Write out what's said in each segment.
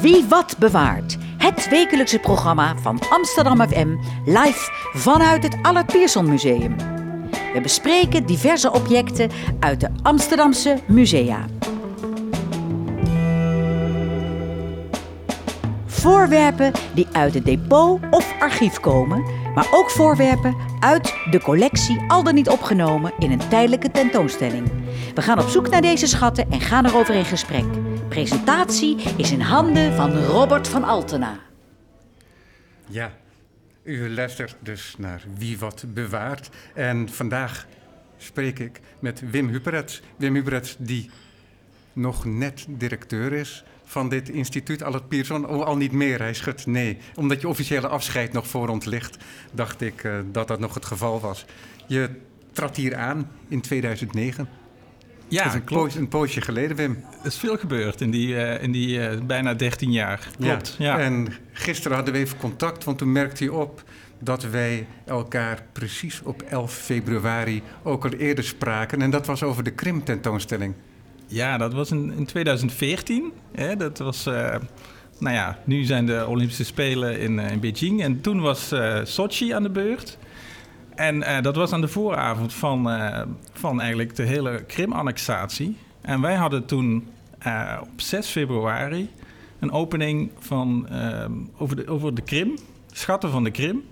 Wie wat bewaart. Het wekelijkse programma van Amsterdam FM live vanuit het Allard Pierson Museum. We bespreken diverse objecten uit de Amsterdamse musea. Voorwerpen die uit het depot of archief komen, maar ook voorwerpen uit de collectie al dan niet opgenomen in een tijdelijke tentoonstelling. We gaan op zoek naar deze schatten en gaan erover in gesprek. Presentatie is in handen van Robert van Altena. Ja, u luistert dus naar Wie Wat Bewaart. En vandaag spreek ik met Wim Huperets. Wim Huperets die nog net directeur is van dit instituut, Pierson. Oh, al niet meer, hij schudt nee. Omdat je officiële afscheid nog voor ons ligt, dacht ik uh, dat dat nog het geval was. Je trad hier aan in 2009. Ja, dat is een, klopt. een poosje geleden, Wim. Er is veel gebeurd in die, uh, in die uh, bijna 13 jaar. Klopt. Ja. ja. En gisteren hadden we even contact, want toen merkte je op dat wij elkaar precies op 11 februari ook al eerder spraken. En dat was over de Krim-tentoonstelling. Ja, dat was in, in 2014. Hè? Dat was, uh, nou ja, nu zijn de Olympische Spelen in, in Beijing. En toen was Sochi aan de beurt. En uh, dat was aan de vooravond van, uh, van eigenlijk de hele Krim-annexatie. En wij hadden toen uh, op 6 februari een opening van, over, de, over de Krim, schatten van de Krim.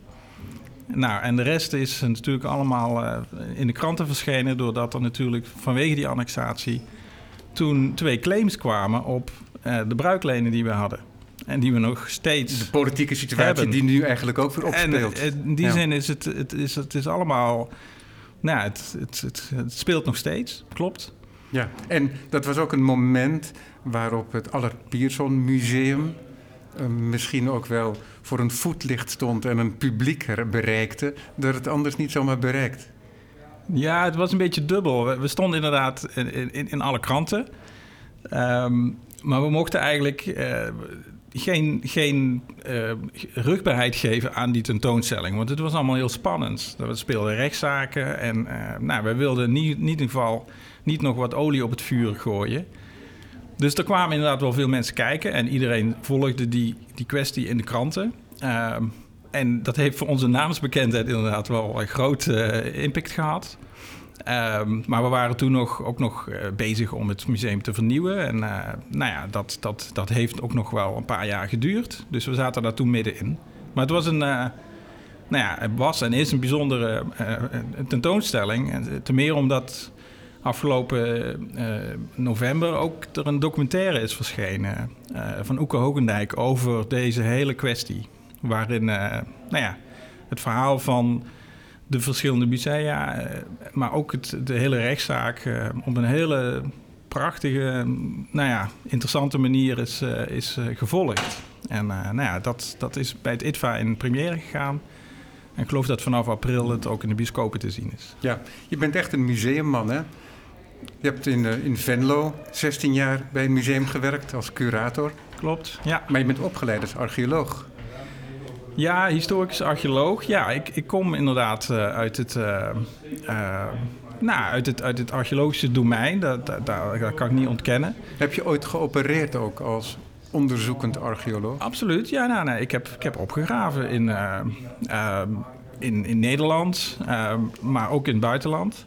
Nou, en de rest is natuurlijk allemaal in de kranten verschenen, doordat er natuurlijk vanwege die annexatie toen twee claims kwamen op de bruiklenen die we hadden. En die we nog steeds. De politieke situatie hebben. die nu eigenlijk ook weer opspeelt. En in die ja. zin is het, het, is, het is allemaal. Nou, het, het, het, het speelt nog steeds, klopt. Ja, en dat was ook een moment waarop het Allard Pierson Museum uh, misschien ook wel voor een voetlicht stond en een publiek bereikte dat het anders niet zomaar bereikt. Ja, het was een beetje dubbel. We, we stonden inderdaad in, in, in alle kranten. Um, maar we mochten eigenlijk uh, geen, geen uh, rugbaarheid geven aan die tentoonstelling. Want het was allemaal heel spannend. We speelden rechtszaken en uh, nou, we wilden niet, in ieder geval niet nog wat olie op het vuur gooien. Dus er kwamen inderdaad wel veel mensen kijken en iedereen volgde die, die kwestie in de kranten. Uh, en dat heeft voor onze naamsbekendheid inderdaad wel een grote impact gehad. Um, maar we waren toen nog, ook nog uh, bezig om het museum te vernieuwen. En uh, nou ja, dat, dat, dat heeft ook nog wel een paar jaar geduurd. Dus we zaten daar toen middenin. Maar het was een, uh, nou ja, het was en is een bijzondere tentoonstelling. En ten meer omdat afgelopen november ook er een documentaire is verschenen van Oeke Hogendijk over deze hele kwestie. Waarin, nou ja, het verhaal van de verschillende musea, maar ook het, de hele rechtszaak uh, op een hele prachtige, nou ja, interessante manier is, uh, is gevolgd. En nou ja, dat, dat is bij het ITVA in première gegaan. En ik geloof dat vanaf april het ook in de bioscopen te zien is. Ja, je bent echt een museumman, hè? Je hebt in, in Venlo 16 jaar bij een museum gewerkt als curator. Klopt, ja. Maar je bent opgeleid als archeoloog. Ja, historisch archeoloog. Ja, ik, ik kom inderdaad uh, uit, het, uh, uh, nou, uit, het, uit het archeologische domein. Dat, dat, dat, kan ik niet ontkennen. Heb je ooit geopereerd ook als onderzoekend archeoloog? Absoluut, ja. Nou, nee, ik, heb, ik heb opgegraven in, in, in Nederland, maar ook in het buitenland.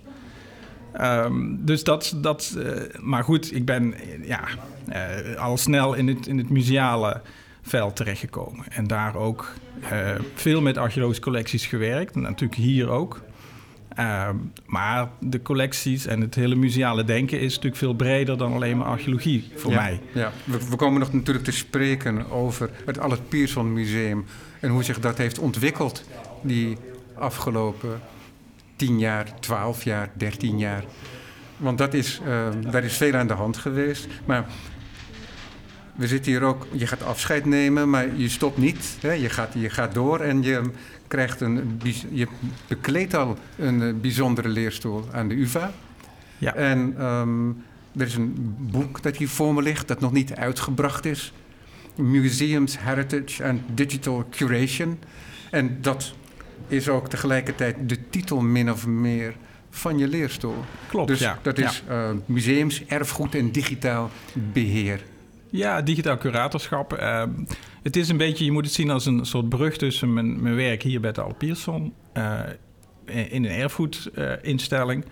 Um, dus dat, dat maar goed, ik ben ja, al snel in het, in het museale veld terechtgekomen. En daar ook uh, veel met archeologische collecties gewerkt. En natuurlijk hier ook. Uh, maar de collecties en het hele museale denken is natuurlijk veel breder dan alleen maar archeologie voor ja, mij. Ja, we, we, komen nog natuurlijk te spreken over het Allard Pierson Museum en hoe zich dat heeft ontwikkeld die afgelopen 10 jaar, 12 jaar, 13 jaar. Want dat is, uh, daar is veel aan de hand geweest. Maar we zitten hier ook, je gaat afscheid nemen, maar je stopt niet. Hè? Je, gaat, je gaat door en je krijgt een, je bekleedt al een bijzondere leerstoel aan de UvA. Ja. En um, er is een boek dat hier voor me ligt, dat nog niet uitgebracht is. Museums, Heritage and Digital Curation. En dat is ook tegelijkertijd de titel min of meer van je leerstoel. Klopt, dus ja. dat is ja. uh, museums, erfgoed en digitaal beheer. Ja, digitaal curatorschap. Uh, het is een beetje, je moet het zien als een soort brug tussen mijn, mijn werk hier bij de Al Pierson... Uh, in een erfgoedinstelling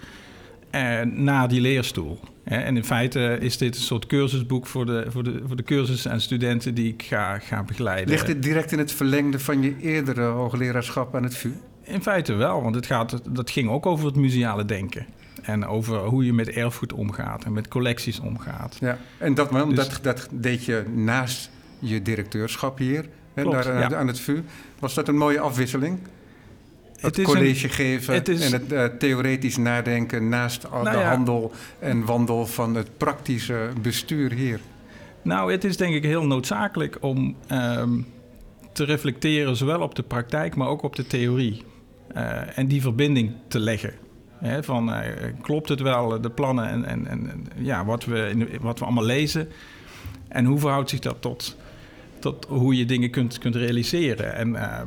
en na die leerstoel. En in feite is dit een soort cursusboek voor de, voor de, voor de cursus en studenten die ik ga, ga begeleiden. Ligt dit direct in het verlengde van je eerdere hoogleraarschap aan het VU? In feite wel, want het gaat, dat ging ook over het museale denken. En over hoe je met erfgoed omgaat en met collecties omgaat. Ja, en dat, dus, dat, dat deed je naast je directeurschap hier, klopt, daar, ja. aan het VU. Was dat een mooie afwisseling? Het, is college een, geven het is, en het uh, theoretisch nadenken naast Nou de ja. handel en wandel van het praktische bestuur hier. Nou, het is denk ik heel noodzakelijk om um, te reflecteren, zowel op de praktijk, maar ook op de theorie. Uh, en die verbinding te leggen. He, van, uh, klopt het wel, de plannen en, en, en ja, wat, we, in, wat we allemaal lezen? En hoe verhoudt zich dat tot, tot hoe je dingen kunt, kunt realiseren? En uh,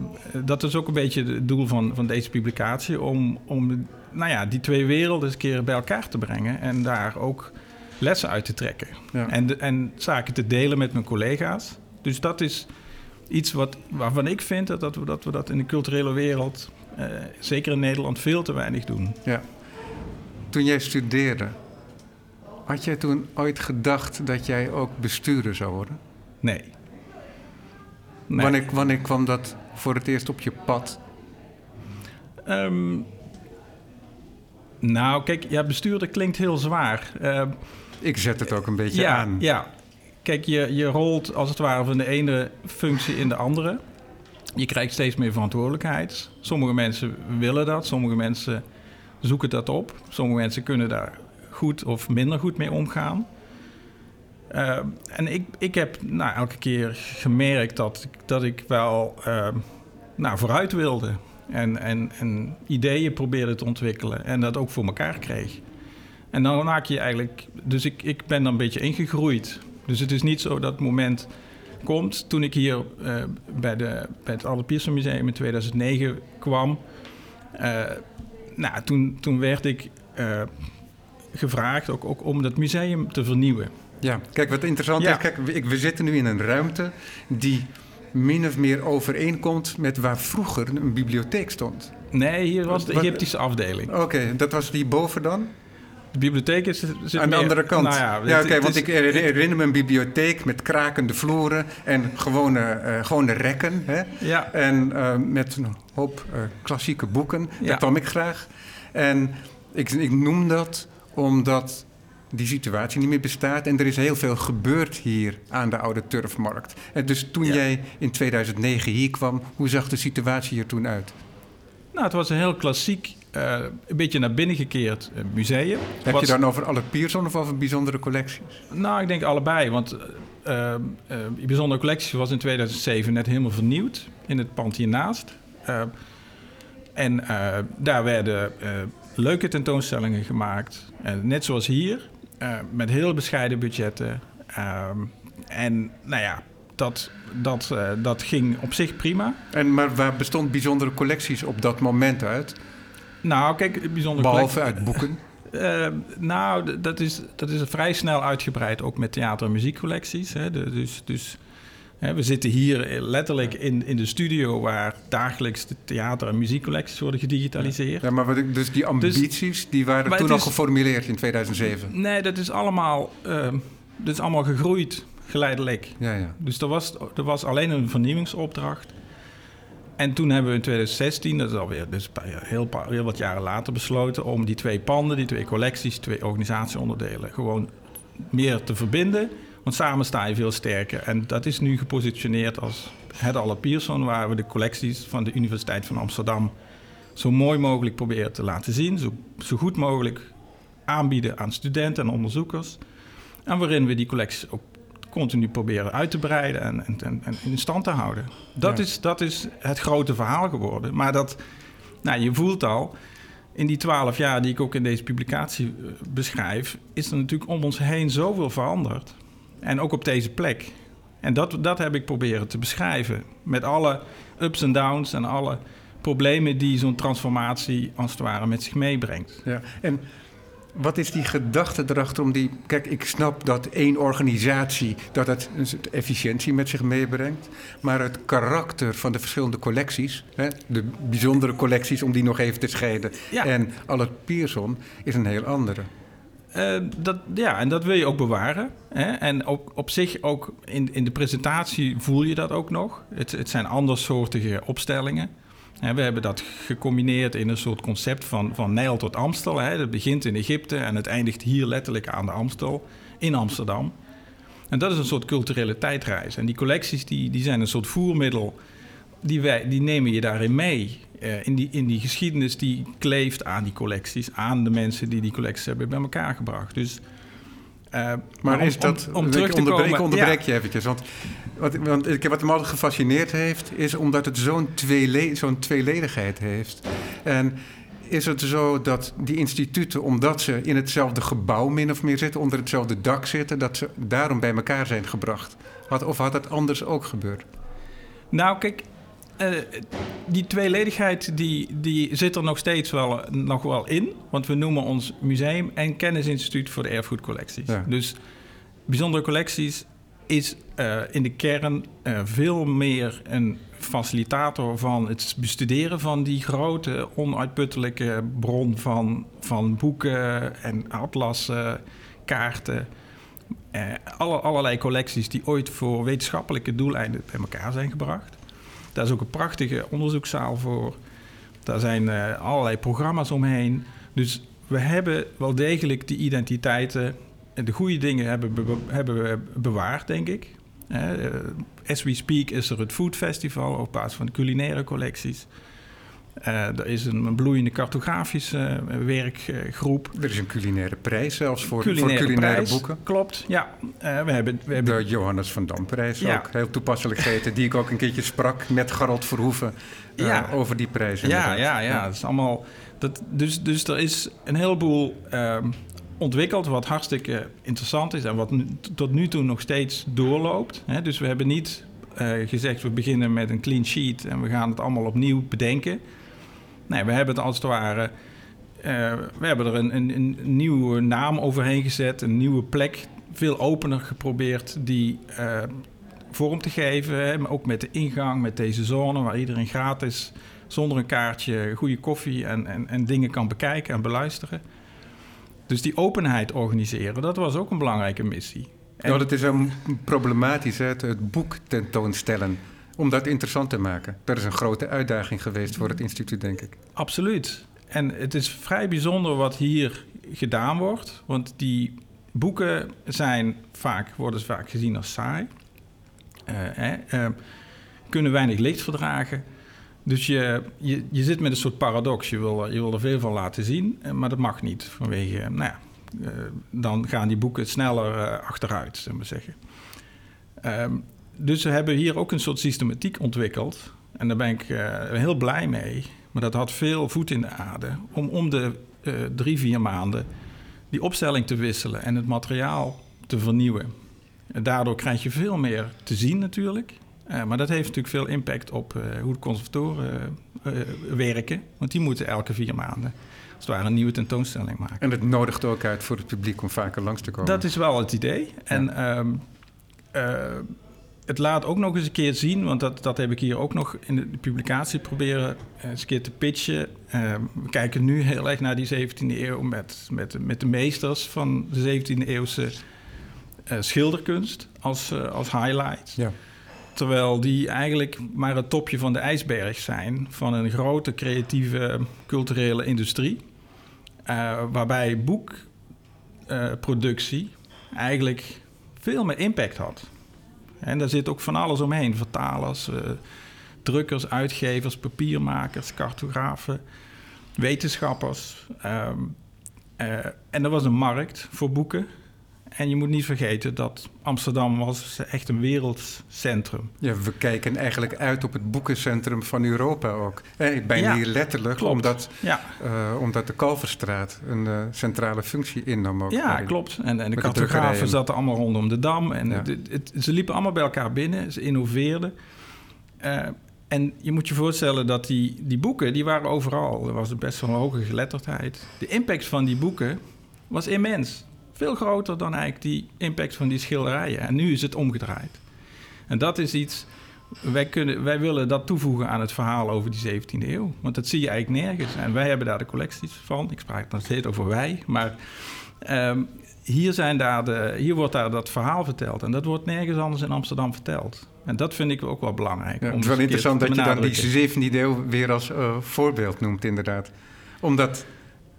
dat is ook een beetje het doel van, van deze publicatie, om, om nou ja, die twee werelden eens een keer bij elkaar te brengen en daar ook lessen uit te trekken. Ja. En, de, en zaken te delen met mijn collega's. Dus dat is iets wat, waarvan ik vind dat, dat, we, dat we dat in de culturele wereld, uh, zeker in Nederland, veel te weinig doen. Ja. Toen jij studeerde, had jij toen ooit gedacht dat jij ook bestuurder zou worden? Nee. nee. Wanneer, wanneer kwam dat voor het eerst op je pad? Um, nou, kijk, ja, bestuurder klinkt heel zwaar. Uh, ik zet het ook een beetje ja, aan. Ja, kijk, je, je rolt als het ware van de ene functie in de andere. Je krijgt steeds meer verantwoordelijkheid. Sommige mensen willen dat, sommige mensen zoeken dat op. Sommige mensen kunnen daar goed of minder goed mee omgaan. Uh, en ik, ik heb nou, elke keer gemerkt dat, dat ik wel uh, nou, vooruit wilde. En, en, en ideeën probeerde te ontwikkelen. En dat ook voor elkaar kreeg. En dan maak je eigenlijk... Dus ik, ik ben dan een beetje ingegroeid. Dus het is niet zo dat het moment komt. Toen ik hier uh, bij, de, bij het Albert Pierson Museum in 2009 kwam... Uh, nou, toen, toen werd ik uh, gevraagd ook, ook om dat museum te vernieuwen. Ja, kijk, wat interessant Ja. is... Kijk, we, we zitten nu in een ruimte die min of meer overeenkomt met waar vroeger een bibliotheek stond. Nee, hier was de Egyptische afdeling. Oké, dat was die boven dan? De bibliotheek is, zit Aan de meer- andere kant. Nou ja, oké, want is- ik herinner me een bibliotheek met krakende vloeren en gewone, eh, gewone rekken. Hè? Ja, En eh, met een hoop eh, klassieke boeken. Ja. Daar kwam ik graag. En ik, ik noem dat omdat die situatie niet meer bestaat. En er is heel veel gebeurd hier aan de Oude Turfmarkt. En dus toen Ja. jij in 2009 hier kwam, hoe zag de situatie hier toen uit? nou, het was een heel klassiek, eh, een beetje naar binnen gekeerd eh, museum. Heb Wat- je dan over alle Pierson of over bijzondere collecties? Nou, ik denk allebei. Want eh, die bijzondere collectie was in 2007 net helemaal vernieuwd in het pand hiernaast. En daar werden leuke tentoonstellingen gemaakt. Net zoals hier, met heel bescheiden budgetten. En nou ja, dat, dat, dat ging op zich prima. En, maar waar bestond bijzondere collecties op dat moment uit? Nou, kijk, bijzondere Behalve uit boeken. Eh, nou, dat is, dat is vrij snel uitgebreid, ook met theater- en muziekcollecties. Hè. De- dus dus hè, we zitten hier letterlijk in, in de studio... waar dagelijks de theater- en muziekcollecties worden gedigitaliseerd. Ja, maar wat ik, dus die ambities, die waren toen al is- geformuleerd in 2007. Nee, dat is allemaal, eh, dat is allemaal gegroeid geleidelijk. Ja, ja. Dus er was, er was alleen een vernieuwingsopdracht. En toen hebben we in 2016, dat is alweer dus heel, heel wat jaren later, besloten om die twee panden, die twee collecties, twee organisatieonderdelen, gewoon meer te verbinden. Want samen sta je veel sterker. En dat is nu gepositioneerd als het Alle Pierson, waar we de collecties van de Universiteit van Amsterdam zo mooi mogelijk proberen te laten zien, zo, zo goed mogelijk aanbieden aan studenten en onderzoekers. En waarin we die collecties ook continu proberen uit te breiden en, en, en, in stand te houden. Dat, Ja. is, dat is het grote verhaal geworden. Maar dat, nou, je voelt al, in die twaalf jaar die ik ook in deze publicatie eh, beschrijf, is er natuurlijk om ons heen zoveel veranderd. En ook op deze plek. En dat, dat heb ik proberen te beschrijven. Met alle ups en downs en alle problemen die zo'n transformatie als het ware met zich meebrengt. ja. En Wat is die gedachte erachter om die... Kijk, ik snap dat één organisatie... dat het een soort efficiëntie met zich meebrengt. Maar het karakter van de verschillende collecties... Hè, de bijzondere collecties, om die nog even te scheiden... Ja. en Allard Pierson, is een heel andere. Eh, dat, ja, en dat wil je ook bewaren. Hè? En ook op zich, ook in, in de presentatie voel je dat ook nog. Het, het zijn andersoortige opstellingen. We hebben dat gecombineerd in een soort concept van, van Nijl tot Amstel. Hè? Dat begint in Egypte en het eindigt hier letterlijk aan de Amstel in Amsterdam. En dat is een soort culturele tijdreis. En die collecties die, die zijn een soort voermiddel. Die, wij, die nemen je daarin mee. Eh, in, die, in die geschiedenis die kleeft aan die collecties. Aan de mensen die die collecties hebben bij elkaar gebracht. Dus, eh, Maar om- is dat... Om, om ik te onderbreek, komen... onderbreek ja. je eventjes. Want wat, want ik- wat me altijd gefascineerd heeft... is omdat het zo'n tweele, zo'n tweeledigheid heeft. En is het zo dat die instituten, omdat ze in hetzelfde gebouw min of meer zitten... onder hetzelfde dak zitten, dat ze daarom bij elkaar zijn gebracht? Had, of had dat anders ook gebeurd? Nou, kijk, eh, die tweeledigheid die, die zit er nog steeds wel, nog wel in. Want we noemen ons museum en kennisinstituut voor de erfgoedcollecties. Ja. Dus bijzondere collecties is eh, in de kern eh, veel meer een facilitator van het bestuderen van die grote, onuitputtelijke bron van, van boeken en atlassen, kaarten. Alle, allerlei collecties die ooit voor wetenschappelijke doeleinden bij elkaar zijn gebracht. Daar is ook een prachtige onderzoekszaal voor. Daar zijn eh, allerlei programma's omheen. Dus we hebben wel degelijk die identiteiten en de goede dingen hebben, be- hebben we bewaard, denk ik. Eh, as we speak is er het Food Festival op basis van de culinaire collecties. Eh, er is een, bloeiende cartografische eh, werkgroep. Er is een culinaire prijs zelfs voor Culinaire voor culinaire prijs, boeken. Klopt, ja. Eh, we hebben, we hebben De Johannes van Damprijs Ja. ook. Heel toepasselijk geheten. Die ik ook een keertje sprak met Gerald Verhoeven Ja. over die prijs. Ja, inderdaad. ja, ja. Dat is allemaal, dat, dus, dus er is een heleboel ehm, ontwikkeld wat hartstikke interessant is en wat nu- tot nu toe nog steeds doorloopt. Hè? Dus we hebben niet gezegd we beginnen met een clean sheet en we gaan het allemaal opnieuw bedenken. Nee, we hebben het als het ware. eh, we hebben er een, een, een nieuwe naam overheen gezet, een nieuwe plek, veel opener geprobeerd die eh, vorm te geven. Hè? Maar ook met de ingang, met deze zone waar iedereen gratis zonder een kaartje goede koffie en, en, en dingen kan bekijken en beluisteren. Dus die openheid organiseren, dat was ook een belangrijke missie. En- Nou, dat is een problematisch, hè, het, het boek tentoonstellen. Om dat interessant te maken. Dat is een grote uitdaging geweest voor het instituut, denk ik. Absoluut. En het is vrij bijzonder wat hier gedaan wordt. Want die boeken zijn vaak, worden vaak gezien als saai. Eh, hè, eh, kunnen weinig licht verdragen. Dus je, je, je zit met een soort paradox. Je wil, je wil er veel van laten zien, eh, maar dat mag niet. Vanwege, nou ja, dan gaan die boeken sneller achteruit, zullen we zeggen. Ehm, dus we hebben hier ook een soort systematiek ontwikkeld. En daar ben ik eh, heel blij mee. Maar dat had veel voet in de aarde. Om om de eh, drie, vier maanden die opstelling te wisselen en het materiaal te vernieuwen. En daardoor krijg je veel meer te zien natuurlijk. Eh, maar dat heeft natuurlijk veel impact op hoe de conservatoren werken. Want die moeten elke vier maanden als het ware een nieuwe tentoonstelling maken. En het nodigt ook uit voor het publiek om vaker langs te komen. Dat is wel het idee. En ehm, eh, het laat ook nog eens een keer zien, want dat, dat heb ik hier ook nog in de publicatie proberen eh, eens een keer te pitchen. Eh, we kijken nu heel erg naar die 17e eeuw met, met, met de meesters van de 17e eeuwse eh, schilderkunst als, als highlight. Ja. Terwijl die eigenlijk maar het topje van de ijsberg zijn van een grote creatieve culturele industrie. Waarbij boekproductie eigenlijk veel meer impact had. En daar zit ook van alles omheen. Vertalers, eh, drukkers, uitgevers, papiermakers, cartografen, wetenschappers. Ehm, eh, en er was een markt voor boeken. En je moet niet vergeten dat Amsterdam was echt een wereldcentrum. Ja, we kijken eigenlijk uit op het boekencentrum van Europa ook. Ik ben Ja, hier letterlijk, klopt. omdat, Ja, eh, omdat de Kalverstraat een eh, centrale functie innam ook. ja klopt. En, en de cartografen zaten allemaal rondom de dam. En Ja. het, het- ze liepen allemaal bij elkaar binnen. Ze innoveerden. Eh, en je moet je voorstellen dat die, die boeken, die waren overal. Er was best wel een hoge geletterdheid. De impact van die boeken was immens. Veel groter dan eigenlijk die impact van die schilderijen. En nu is het omgedraaid. En dat is iets... Wij, kunnen, wij willen dat toevoegen aan het verhaal over die 17e eeuw. Want dat zie je eigenlijk nergens. En wij hebben daar de collecties van. Ik spraak nog steeds over wij. Maar um, hier, zijn daar de, hier wordt daar dat verhaal verteld. En dat wordt nergens anders in Amsterdam verteld. En dat vind ik ook wel belangrijk. Ja, het is wel interessant dat je dan die 17e eeuw weer als uh, voorbeeld noemt, inderdaad. Omdat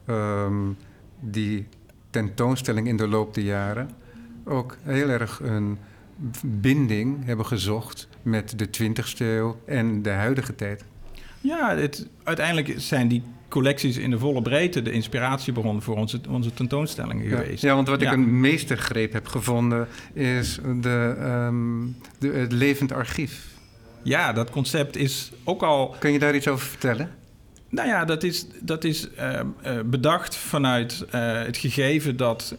um, die tentoonstelling in de loop der jaren ook heel erg een binding hebben gezocht met de 20e eeuw en de huidige tijd. Ja, het, uiteindelijk zijn die collecties in de volle breedte de inspiratiebron voor onze, onze tentoonstellingen ja. geweest. Ja, want wat ik een meestergreep heb gevonden is de, um, de, het levend archief. Ja, dat concept is ook al. Kun je daar iets over vertellen? Nou ja, dat is, dat is uh, uh, bedacht vanuit uh, het gegeven dat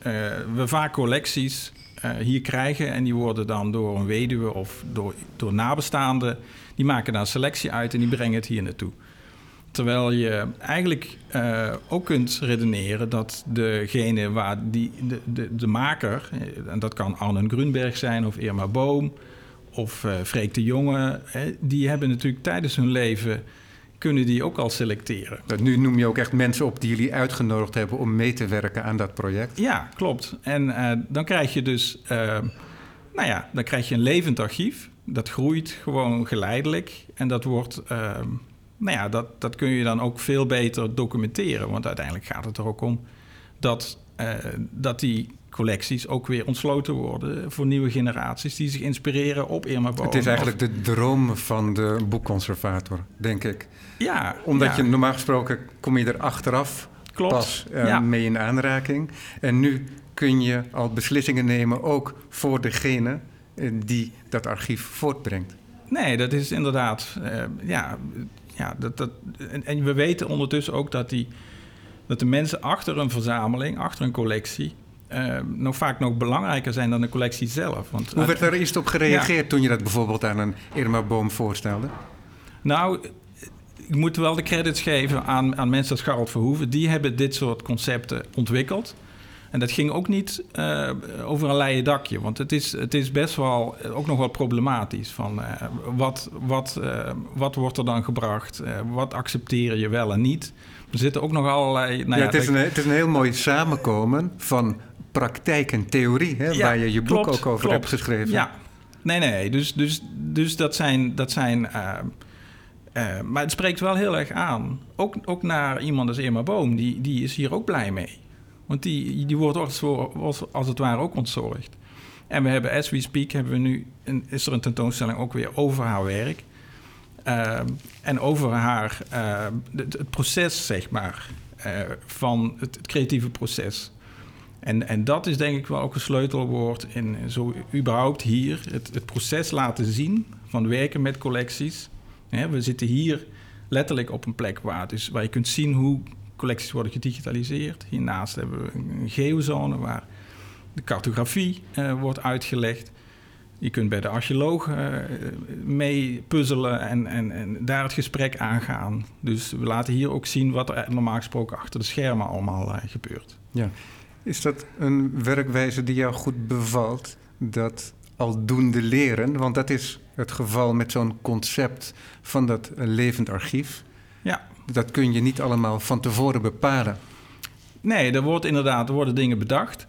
we vaak collecties hier krijgen. En die worden dan door een weduwe of door, door nabestaanden. Die maken daar een selectie uit en die brengen het hier naartoe. Terwijl je eigenlijk ook kunt redeneren dat degene waar die, de, de, de maker, en dat kan Arnon Grunberg zijn of Irma Boom of Freek de Jonge, hè, die hebben natuurlijk tijdens hun leven kunnen die ook al selecteren. Nu noem je ook echt mensen op die jullie uitgenodigd hebben om mee te werken aan dat project. Ja, klopt. En uh, dan krijg je dus, nou ja, dan krijg je een levend archief. Dat groeit gewoon geleidelijk en dat wordt nou ja, dat, dat kun je dan ook veel beter documenteren. Want uiteindelijk gaat het er ook om dat, dat die collecties ook weer ontsloten worden voor nieuwe generaties die zich inspireren op Irma Boom. Het is eigenlijk de droom van de boekconservator, denk ik. Ja. Omdat ja. je normaal gesproken kom je er achteraf Klopt. pas uh, Ja. mee in aanraking. En nu kun je al beslissingen nemen, ook voor degene eh, die dat archief voortbrengt. Nee, dat is inderdaad. eh, ja, ja, dat, dat, en, en we weten ondertussen ook dat, die, dat de mensen achter een verzameling, achter een collectie. Eh, nog vaak nog belangrijker zijn dan de collectie zelf. Want Hoe werd daar eerst op gereageerd toen je dat bijvoorbeeld aan een Irma Boom voorstelde? Nou, ik moet wel de credits geven aan, aan mensen als Garald Verhoeven. Die hebben dit soort concepten ontwikkeld. En dat ging ook niet uh, over een leien dakje. Want het is, het is best wel uh, ook nog wel problematisch. Van, uh, wat, wat, wat wordt er dan gebracht? wat accepteer je wel en niet? Er zitten ook nog allerlei... Nou ja, ja, het, is een, het is een heel mooi samenkomen van praktijk en theorie... Hè, Ja, waar je je boek klopt, ook over klopt. hebt geschreven. Ja, nee, nee. Dus, dus, dus dat zijn. Dat zijn uh, uh, maar het spreekt wel heel erg aan. Ook, ook naar iemand als Irma Boom, die, die is hier ook blij mee. Want die, die wordt als, als, als het ware ook ontzorgd. En we hebben, as we speak, hebben we nu een, is er een tentoonstelling ook weer over haar werk. Uh, en over haar, het, het, proces, zeg maar, van het, het, creatieve proces. En, en dat is denk ik wel ook een sleutelwoord in zo überhaupt hier. Het, het proces laten zien van werken met collecties. We zitten hier letterlijk op een plek waar, dus waar je kunt zien hoe collecties worden gedigitaliseerd. Hiernaast hebben we een geozone waar de cartografie uh, wordt uitgelegd. Je kunt bij de archeoloog uh, mee puzzelen en, en, en daar het gesprek aangaan. Dus we laten hier ook zien wat er normaal gesproken achter de schermen allemaal uh, gebeurt. Ja. Is dat een werkwijze die jou goed bevalt? Dat aldoende leren? Want dat is het geval met zo'n concept van dat levend archief. Ja. Dat kun je niet allemaal van tevoren bepalen. Nee, er wordt inderdaad er worden dingen bedacht.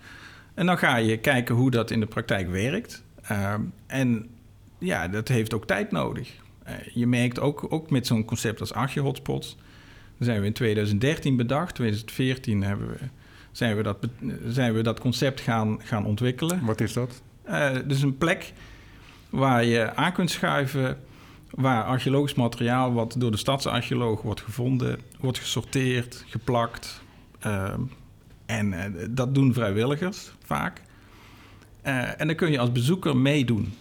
En dan ga je kijken hoe dat in de praktijk werkt. Uh, en ja, dat heeft ook tijd nodig. Uh, je merkt ook, ook met zo'n concept als arche-hotspots. Dat zijn we in 2013 bedacht. 2014 hebben we, zijn, we dat, zijn we dat concept gaan, gaan ontwikkelen. Wat is dat? Uh, dus een plek waar je aan kunt schuiven... waar archeologisch materiaal wat door de stadsarcheoloog wordt gevonden... wordt gesorteerd, geplakt... en uh, dat doen vrijwilligers vaak. Uh, en dan kun je als bezoeker meedoen.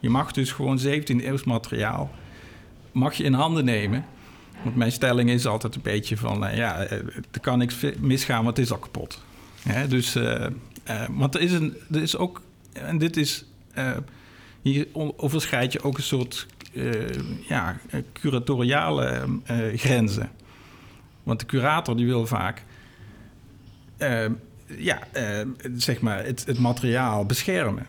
Je mag dus gewoon 17e eeuws materiaal mag je in handen nemen. Want mijn stelling is altijd een beetje van... Uh, ja, er kan niks misgaan, want het is al kapot. Hè? Dus, uh, want er is, een, er is ook... En dit is... hier overschrijd je ook een soort ja, curatoriale grenzen. Want de curator die wil vaak... ja, eh, zeg maar het, het materiaal beschermen.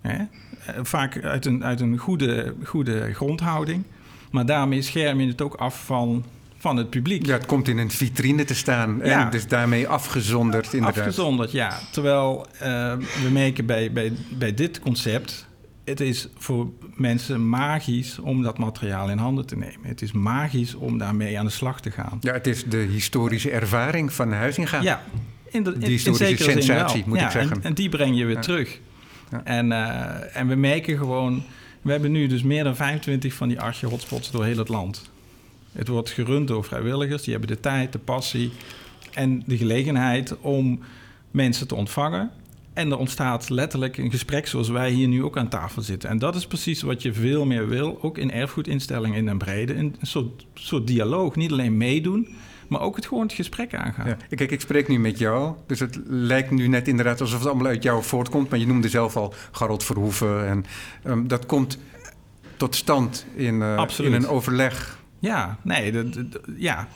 Hè? Eh, Vaak uit een, uit een goede, goede grondhouding. Maar daarmee scherm je het ook af van, van het publiek. Ja, het komt in een vitrine te staan Ja. en dus daarmee afgezonderd inderdaad. Afgezonderd, ja. Terwijl eh, we merken bij, bij, bij dit concept... het is voor mensen magisch om dat materiaal in handen te nemen. Het is magisch om daarmee aan de slag te gaan. Ja, het is de historische ervaring van Huizinga. Ja, in, de, in, Die in historische sensatie, moet ja, ik zeggen. En, en die breng je weer Ja. terug. Ja. En, eh, en we merken gewoon... We hebben nu dus meer dan 25 van die arche-hotspots door heel het land. Het wordt gerund door vrijwilligers. Die hebben de tijd, de passie en de gelegenheid om mensen te ontvangen. En er ontstaat letterlijk een gesprek zoals wij hier nu ook aan tafel zitten. En dat is precies wat je veel meer wil, ook in erfgoedinstellingen in den brede. Een soort, soort dialoog, niet alleen meedoen, maar ook het gewoon het gesprek aangaan. Ja. Kijk, ik spreek nu met jou, dus het lijkt nu net inderdaad alsof het allemaal uit jou voortkomt. Maar je noemde zelf al Garold Verhoeven en ehm, dat komt tot stand in, eh, in een overleg. Ja, nee, dat, dat- ja.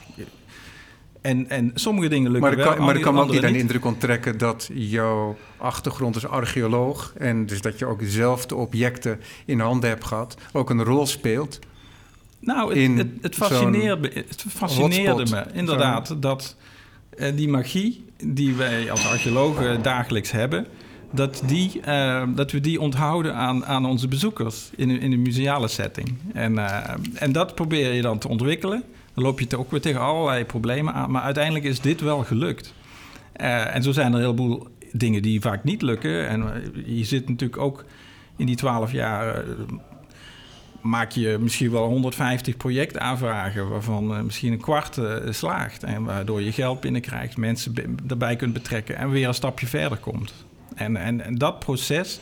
En, en sommige dingen lukken Maar wel, kan, maar ik kan ook niet aan de indruk onttrekken dat jouw achtergrond als archeoloog... en dus dat je ook zelf de objecten in handen hebt gehad... ook een rol speelt. Nou, het, in het, het, fascineerde, me- het fascineerde hotspot. me inderdaad dat eh, die magie die wij als archeologen dagelijks hebben, dat, die, eh, dat we die onthouden aan, aan onze bezoekers in in een museale setting. En, eh, en dat probeer je dan te ontwikkelen. Dan loop je ook weer tegen allerlei problemen aan, maar uiteindelijk is dit wel gelukt. En zo zijn er een heleboel dingen die vaak niet lukken. En je zit natuurlijk ook in die twaalf jaar. Maak je misschien wel 150 projectaanvragen, waarvan eh, misschien een kwart eh, slaagt. En waardoor je geld binnenkrijgt, mensen erbij kunt betrekken en weer een stapje verder komt. En, en, dat proces,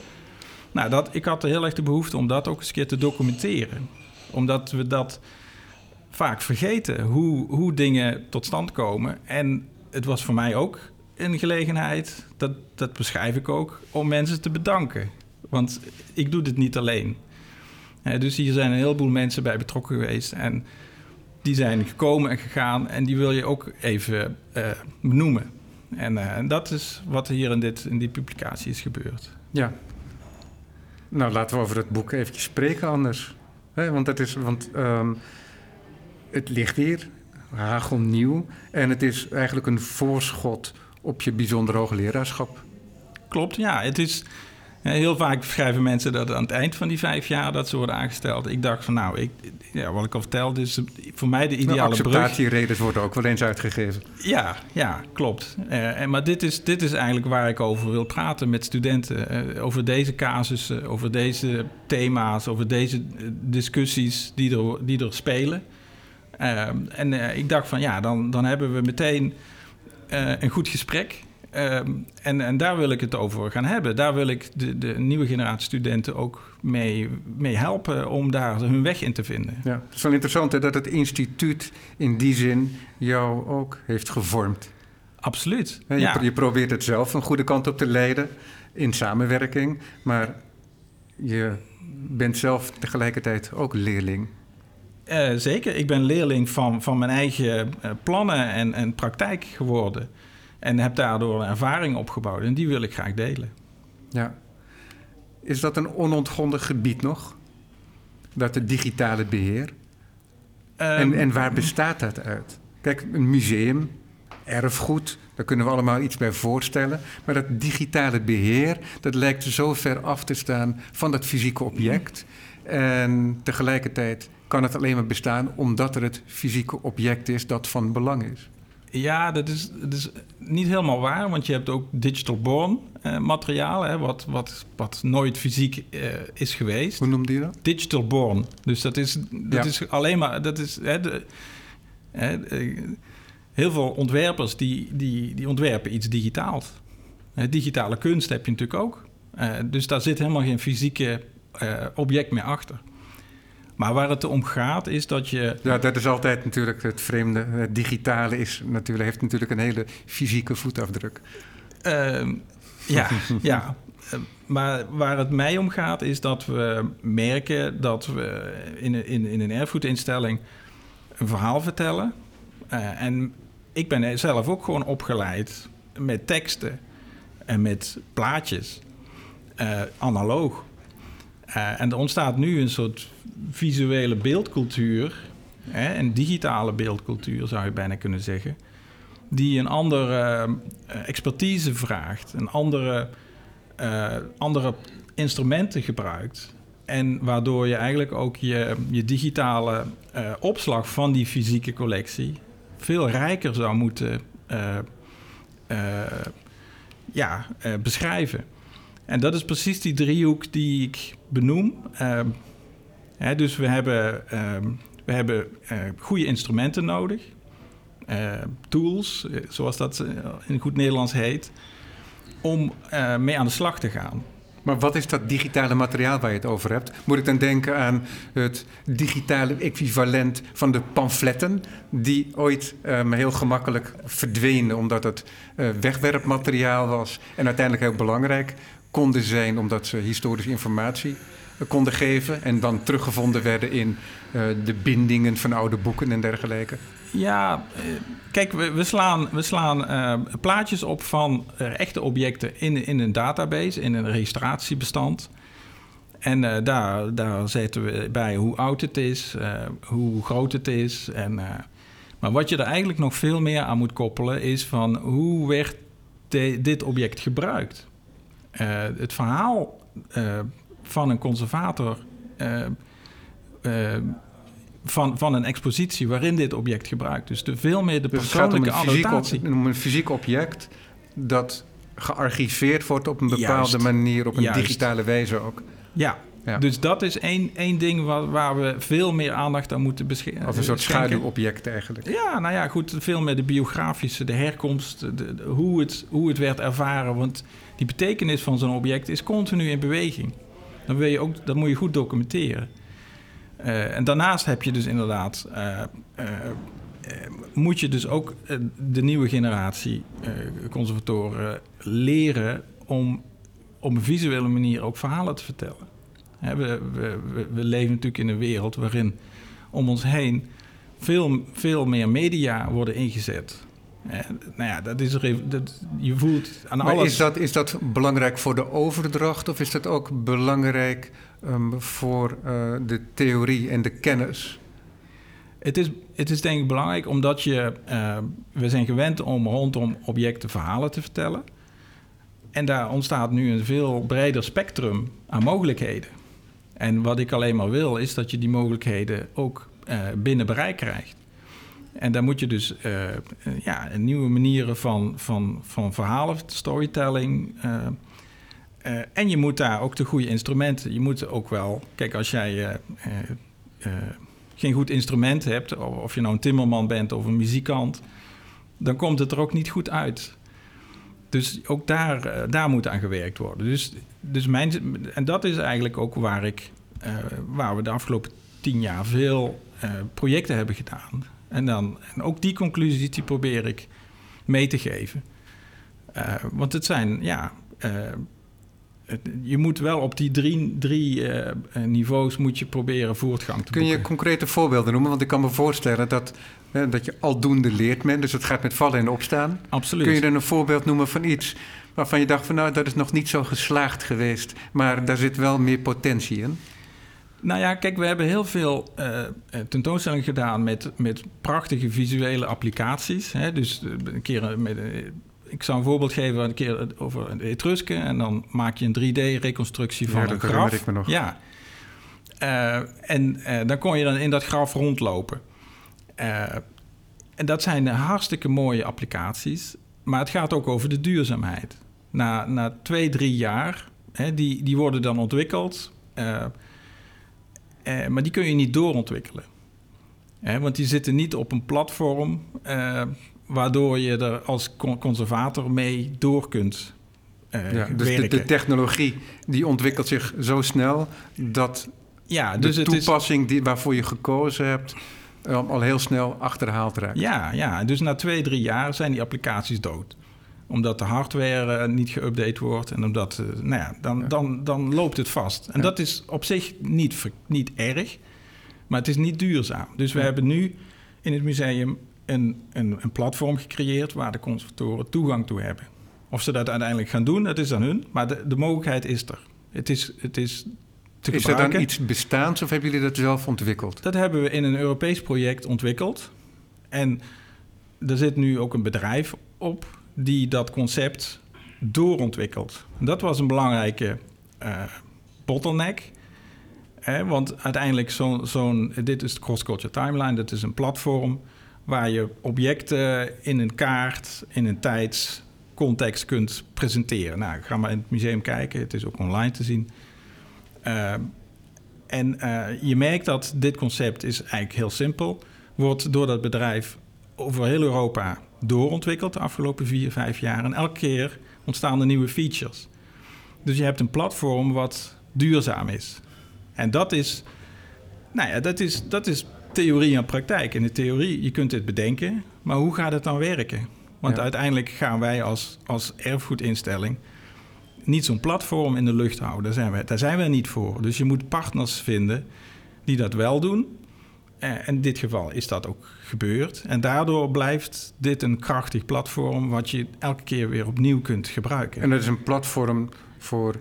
nou, dat, ik had heel erg de behoefte om dat ook eens een keer te documenteren. Omdat we dat vaak vergeten, hoe, hoe dingen tot stand komen. En het was voor mij ook een gelegenheid, dat, dat beschrijf ik ook, om mensen te bedanken. Want ik doe dit niet alleen. Dus hier zijn een heleboel mensen bij betrokken geweest. En die zijn gekomen en gegaan. En die wil je ook even eh, benoemen. En, eh, en dat is wat hier in, dit, in die publicatie is gebeurd. Ja. Nou, laten we over het boek eventjes spreken anders. Want het, is, want, ehm, het ligt hier, hagelnieuw. En het is eigenlijk een voorschot op je bijzonder hoogleraarschap. Klopt, ja. Het is, heel vaak schrijven mensen dat aan het eind van die vijf jaar dat ze worden aangesteld. Ik dacht van nou, ik, ja, wat ik al vertelde, is voor mij de Nou, ideale brug. acceptatieredens worden ook wel eens uitgegeven. Ja, ja, klopt. Eh, en, maar dit is, dit is eigenlijk waar ik over wil praten met studenten. Eh, over deze casussen, over deze thema's, over deze eh, discussies die er, die er spelen. En ik dacht van ja, dan, dan hebben we meteen een goed gesprek. Eh, en, en daar wil ik het over gaan hebben. Daar wil ik de, de nieuwe generatie studenten ook mee, mee helpen om daar hun weg in te vinden. Ja. Het is wel interessant hè, dat het instituut in die zin jou ook heeft gevormd. Absoluut. Je, ja. je probeert het zelf een goede kant op te leiden in samenwerking. Maar je bent zelf tegelijkertijd ook leerling. Eh, zeker, ik ben leerling van, van mijn eigen eh, plannen en, en praktijk geworden. En heb daardoor een ervaring opgebouwd. En die wil ik graag delen. Ja. Is dat een onontgonnen gebied nog? Dat het digitale beheer? en, Ehm, en waar bestaat dat uit? Kijk, een museum, erfgoed, daar kunnen we allemaal iets bij voorstellen. Maar dat digitale beheer, dat lijkt zo ver af te staan van dat fysieke object. En tegelijkertijd kan het alleen maar bestaan omdat er het fysieke object is dat van belang is. Ja, dat is, dat is niet helemaal waar. Want je hebt ook digital born eh, materiaal. Hè, wat, wat, wat nooit fysiek eh, is geweest. Hoe noemde je dat? Digital born. Dus dat is, dat Ja. is alleen maar... Dat is, hè, de, hè, eh, heel veel ontwerpers die, die, die ontwerpen iets digitaals. Hè, digitale kunst heb je natuurlijk ook. Eh, dus daar zit helemaal geen fysieke eh, object meer achter. Maar waar het om gaat is dat je... Ja, dat is altijd natuurlijk het vreemde. Het digitale is natuurlijk, heeft natuurlijk een hele fysieke voetafdruk. Ehm, ja, ja. Eh, Maar waar het mij om gaat is dat we merken dat we in een, in, in een erfgoedinstelling een verhaal vertellen. Eh, en ik ben zelf ook gewoon opgeleid met teksten en met plaatjes, uh, analoog. Uh, en er ontstaat nu een soort visuele beeldcultuur, hè, een digitale beeldcultuur zou je bijna kunnen zeggen, die een andere uh, expertise vraagt, een andere, andere instrumenten gebruikt. En waardoor je eigenlijk ook je, je digitale opslag van die fysieke collectie veel rijker zou moeten ja, beschrijven. En dat is precies die driehoek die ik benoem. Ehm, dus we hebben, ehm, we hebben uh, goede instrumenten nodig. Uh, tools, eh, zoals dat eh, in goed Nederlands heet. Om mee aan de slag te gaan. Maar wat is dat digitale materiaal waar je het over hebt? Moet ik dan denken aan het digitale equivalent van de pamfletten, die ooit um, heel gemakkelijk verdwenen omdat het uh, wegwerpmateriaal was en uiteindelijk heel belangrijk konden zijn omdat ze historische informatie eh, konden geven en dan teruggevonden werden in uh, de bindingen van oude boeken en dergelijke? Ja, eh, kijk, we, we slaan, we slaan plaatjes op van echte objecten in, in een database, in een registratiebestand. En daar, daar zetten we bij hoe oud het is, hoe groot het is. En, maar wat je er eigenlijk nog veel meer aan moet koppelen is van hoe werd dit object gebruikt? Uh, het verhaal uh, van een conservator uh, van, van een expositie waarin dit object gebruikt. Dus de, veel meer de dus persoonlijke gaat om een, om een fysiek object dat gearchiveerd wordt op een bepaalde Juist. manier, op een Juist. digitale wijze ook. Ja, ja. Dus dat is één, één ding waar, waar we veel meer aandacht aan moeten beschikbaar. Of een soort schaduwobject eigenlijk. Ja, nou ja, goed. Veel meer de biografische, de herkomst, de, de, hoe, het, hoe het werd ervaren. Want die betekenis van zo'n object is continu in beweging. Dan wil je ook, dat moet je goed documenteren. Uh, en daarnaast heb je dus inderdaad, uh, uh, moet je dus ook de nieuwe generatie conservatoren leren om op een visuele manier ook verhalen te vertellen. Hè, we, we, we, leven natuurlijk in een wereld waarin om ons heen veel, veel meer media worden ingezet. Eh, nou ja, dat is dat, je voelt aan maar alles. Is dat, is dat belangrijk voor de overdracht of is dat ook belangrijk um, voor uh, de theorie en de kennis? Het is, het is denk ik belangrijk omdat je, uh, we zijn gewend om rondom objecten verhalen te vertellen. En daar ontstaat nu een veel breder spectrum aan mogelijkheden. En wat ik alleen maar wil, is dat je die mogelijkheden ook uh, binnen bereik krijgt. En daar moet je dus uh, ja, nieuwe manieren van, van, van verhalen, storytelling. Uh, en je moet daar ook de goede instrumenten. Je moet ook wel. Kijk, als jij geen goed instrument hebt, of je nou een timmerman bent of een muzikant, dan komt het er ook niet goed uit. Dus ook daar, daar moet aan gewerkt worden. Dus, dus mijn, en dat is eigenlijk ook waar, ik, waar we de afgelopen tien jaar veel projecten hebben gedaan. En, dan, en ook die conclusies die probeer ik mee te geven. Uh, want het zijn, ja, uh, het, je moet wel op die drie, drie uh, niveaus moet je proberen voortgang te Kun je concrete voorbeelden noemen? Want ik kan me voorstellen dat, dat je aldoende leert men, dus het gaat met vallen en opstaan. Absoluut. Kun je dan een voorbeeld noemen van iets waarvan je dacht van nou, dat is nog niet zo geslaagd geweest, maar daar zit wel meer potentie in? Nou ja, kijk, we hebben heel veel uh, tentoonstellingen gedaan met, met prachtige visuele applicaties. Hè? Dus eh, een keer met, ik zou een voorbeeld geven een keer over de Etrusken. En dan maak je een 3D-reconstructie van ja, een graf. Ik me nog. Ja. Uh, en dan kon je dan in dat graf rondlopen. en dat zijn hartstikke mooie applicaties. Maar het gaat ook over de duurzaamheid. Na, na twee, drie jaar, hè, die, die worden dan ontwikkeld. Uh, maar die kun je niet doorontwikkelen. Eh, want die zitten niet op een platform uh, waardoor je er als conservator mee door kunt ja, dus de, de, technologie die ontwikkelt zich zo snel dat ja, dus de toepassing die, waarvoor je gekozen hebt al heel snel achterhaald raakt. Ja, ja, dus na twee, drie jaar zijn die applicaties dood omdat de hardware eh, niet geüpdate wordt en omdat, uh, nou ja, dan, Dan, dan loopt het vast. En dat is op zich niet, niet erg, maar het is niet duurzaam. Dus we hebben nu in het museum een, een, een platform gecreëerd waar de conservatoren toegang toe hebben. Of ze dat uiteindelijk gaan doen, dat is aan hun. Maar de, de mogelijkheid is er. Het is, het is te Is er dan iets bestaans of hebben jullie dat zelf ontwikkeld? Dat hebben we in een Europees project ontwikkeld. En er zit nu ook een bedrijf op die dat concept doorontwikkelt. Dat was een belangrijke eh, bottleneck. Want uiteindelijk zo'n... zo'n dit is de Cross Culture Timeline. Dat is een platform waar je objecten in een kaart, in een tijdscontext kunt presenteren. Nou, ga maar in het museum kijken. Het is ook online te zien. Eh, en eh, je merkt dat dit concept is eigenlijk heel simpel. Wordt door dat bedrijf over heel Europa doorontwikkeld de afgelopen vier, vijf jaar. En elke keer ontstaan er nieuwe features. Dus je hebt een platform wat duurzaam is. En dat is, nou ja, dat is, dat is theorie en praktijk. In de theorie, je kunt dit bedenken, maar hoe gaat het dan werken? Want Ja. uiteindelijk gaan wij als, als erfgoedinstelling niet zo'n platform in de lucht houden. Daar zijn, we, daar zijn we niet voor. Dus je moet partners vinden die dat wel doen. Eh, En in dit geval is dat ook gebeurd. En daardoor blijft dit een krachtig platform... wat je elke keer weer opnieuw kunt gebruiken. En dat is een platform voor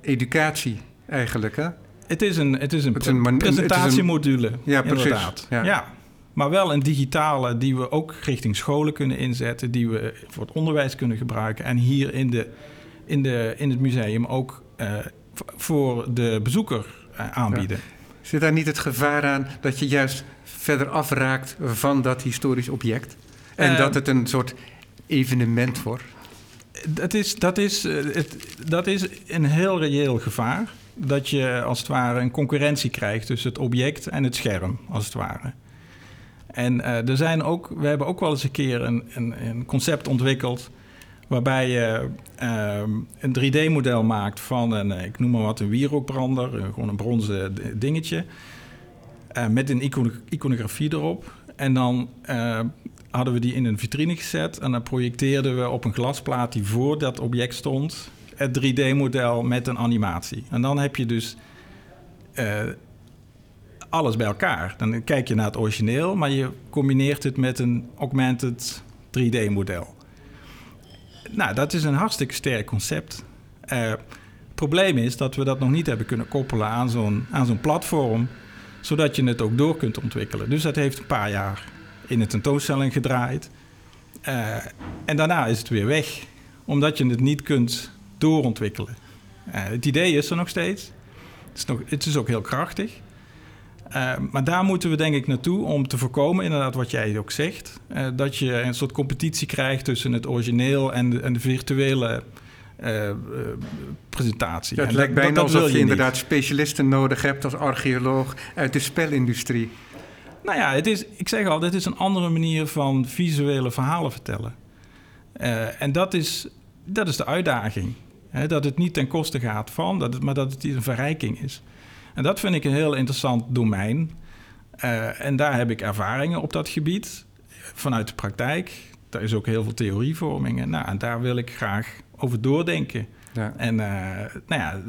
educatie eigenlijk, hè? Het is een, het is een, Het is een man- presentatiemodule. Ja, precies. Inderdaad. Ja. Ja. Maar wel een digitale die we ook richting scholen kunnen inzetten, die we voor het onderwijs kunnen gebruiken. En hier in, de, in, de, in het museum ook eh, voor de bezoeker eh, aanbieden. Zit daar niet het gevaar aan dat je juist verder afraakt van dat historisch object? En Eh, dat het een soort evenement wordt? Dat, is, dat, is, eh, het, dat is een heel reëel gevaar. Dat je als het ware een concurrentie krijgt tussen het object en het scherm, als het ware. En eh, er zijn ook, we hebben ook wel eens een keer een, een, een concept ontwikkeld. Waarbij je ehm, een 3D-model maakt van een, eh, ik noem maar wat, een wierookbrander. eh, gewoon een bronzen dingetje. eh, met een icono- iconografie erop. En dan hadden we die in een vitrine gezet. En dan projecteerden we op een glasplaat die voor dat object stond. het 3D-model met een animatie. En dan heb je dus alles bij elkaar. Dan kijk je naar het origineel, maar je combineert het met een augmented 3D-model. Nou, dat is een hartstikke sterk concept. Eh, het probleem is dat we dat nog niet hebben kunnen koppelen aan zo'n, aan zo'n platform, zodat je het ook door kunt ontwikkelen. Dus dat heeft een paar jaar in de tentoonstelling gedraaid. Eh, en daarna is het weer weg, omdat je het niet kunt doorontwikkelen. Eh, het idee is er nog steeds. Het is, het is ook heel krachtig. Uh, maar daar moeten we denk ik naartoe om te voorkomen, inderdaad wat jij ook zegt, uh, dat je een soort competitie krijgt tussen het origineel en de, en de virtuele uh, presentatie. Ja, het en lijkt dat, bijna dat, alsof je, je inderdaad specialisten nodig hebt als archeoloog uit de spelindustrie. Nou ja, het is, ik zeg al, dit is een andere manier van visuele verhalen vertellen. En dat is, dat is de uitdaging. Hè, dat het niet ten koste gaat van, dat het, maar dat het een verrijking is. En dat vind ik een heel interessant domein. Uh, en daar heb ik ervaringen op dat gebied vanuit de praktijk. Daar is ook heel veel theorievorming. Nou, en daar wil ik graag over doordenken. Ja. En uh, nou ja,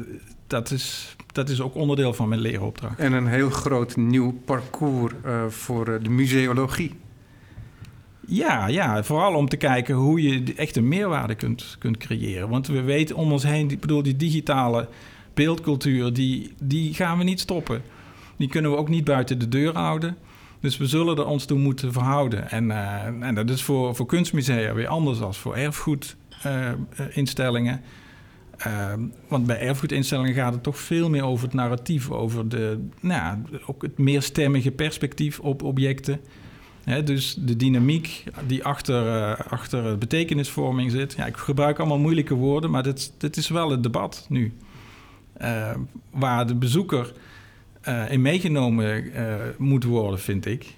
dat is, dat is ook onderdeel van mijn leeropdracht. En een heel groot nieuw parcours uh, voor de museologie. Ja, ja, vooral om te kijken hoe je echt een meerwaarde kunt, kunt creëren. Want we weten om ons heen, ik bedoel, die digitale beeldcultuur, die, die gaan we niet stoppen. Die kunnen we ook niet buiten de deur houden. Dus we zullen er ons toe moeten verhouden. En, uh, en dat is voor, voor kunstmusea weer anders dan voor erfgoedinstellingen. Uh, want bij erfgoedinstellingen gaat het toch veel meer over het narratief, over de, nou, ook het meerstemmige perspectief op objecten. Dus de dynamiek die achter, uh, achter betekenisvorming zit. Ja, ik gebruik allemaal moeilijke woorden, maar dit, dit is wel het debat nu. Uh, waar de bezoeker uh, in meegenomen uh, moet worden, vind ik.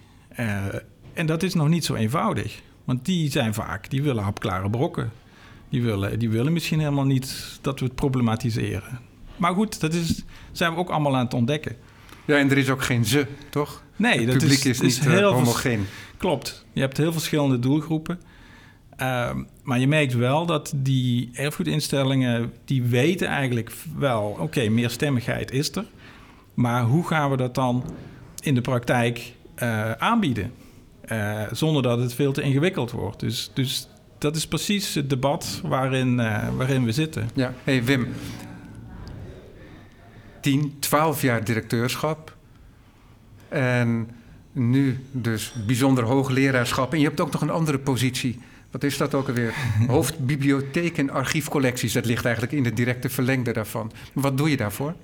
en dat is nog niet zo eenvoudig. Want die zijn vaak, die willen hapklare brokken. Die willen, die willen misschien helemaal niet dat we het problematiseren. Maar goed, dat is, zijn we ook allemaal aan het ontdekken. Ja, en er is ook geen ze, toch? Nee, het dat publiek is, is, is niet heel homogeen. Klopt. Je hebt heel verschillende doelgroepen. Uh, maar je merkt wel dat die erfgoedinstellingen... die weten eigenlijk wel... oké, okay, meerstemmigheid is er. Maar hoe gaan we dat dan in de praktijk uh, aanbieden? eh, zonder dat het veel te ingewikkeld wordt. Dus, dus dat is precies het debat waarin, eh, waarin we zitten. Ja, hey Wim. 10, 12 jaar directeurschap. En nu dus bijzonder hoogleraarschap. En je hebt ook nog een andere positie. Wat is dat ook alweer? Hoofdbibliotheek en archiefcollecties. Dat ligt eigenlijk in de directe verlengde daarvan. Wat doe je daarvoor?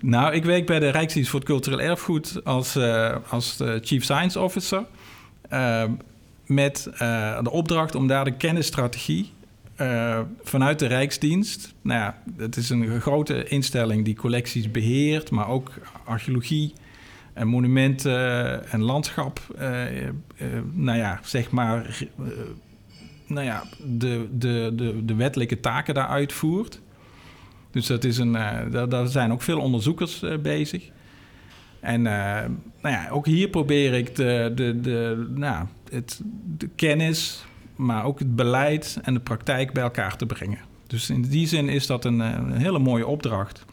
Nou, ik werk bij de Rijksdienst voor het Cultureel Erfgoed als, uh, als Chief Science Officer. Uh, met de opdracht om daar de kennisstrategie vanuit de Rijksdienst. Nou ja, het is een grote instelling die collecties beheert, maar ook archeologie en monumenten en landschap. nou ja, zeg maar nou ja, de, de, de, de wettelijke taken daar uitvoert. Dus dat is een, uh, daar, zijn ook veel onderzoekers uh, bezig. En uh, nou ja, ook hier probeer ik de, de, de, nou, het, de kennis, maar ook het beleid en de praktijk bij elkaar te brengen. Dus in die zin is dat een, een hele mooie opdracht.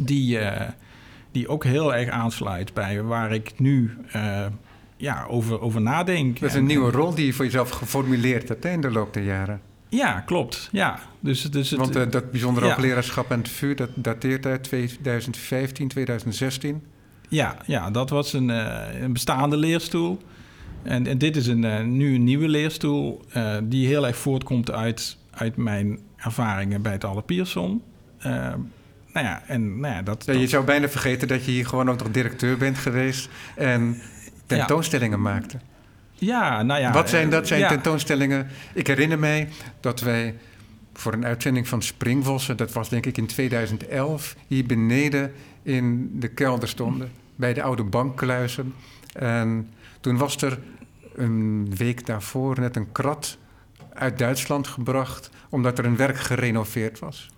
Die, die ook heel erg aansluit bij waar ik nu ja, over, over nadenk. Dat is een nieuwe rol die je voor jezelf geformuleerd hebt in de loop der jaren. Ja, klopt. Ja. Dus, dus het, Want uh, dat bijzondere hoogleraarschap aan het VU, dat dateert uit 2015, 2016? Ja, ja dat was een, uh, een bestaande leerstoel. En, en dit is een, uh, nu een nieuwe leerstoel die heel erg voortkomt uit, uit mijn ervaringen bij het Alle Pierson. nou ja, en nou ja, dat, ja, Je zou bijna vergeten dat je hier gewoon ook nog directeur bent geweest... en tentoonstellingen ja. maakte. Ja, nou ja. Wat zijn dat zijn ja. tentoonstellingen? Ik herinner mij dat wij voor een uitzending van Springvossen, dat was denk ik in 2011, hier beneden in de kelder stonden, bij de oude bankkluizen. En toen was er een week daarvoor net een krat uit Duitsland gebracht, omdat er een werk gerenoveerd was.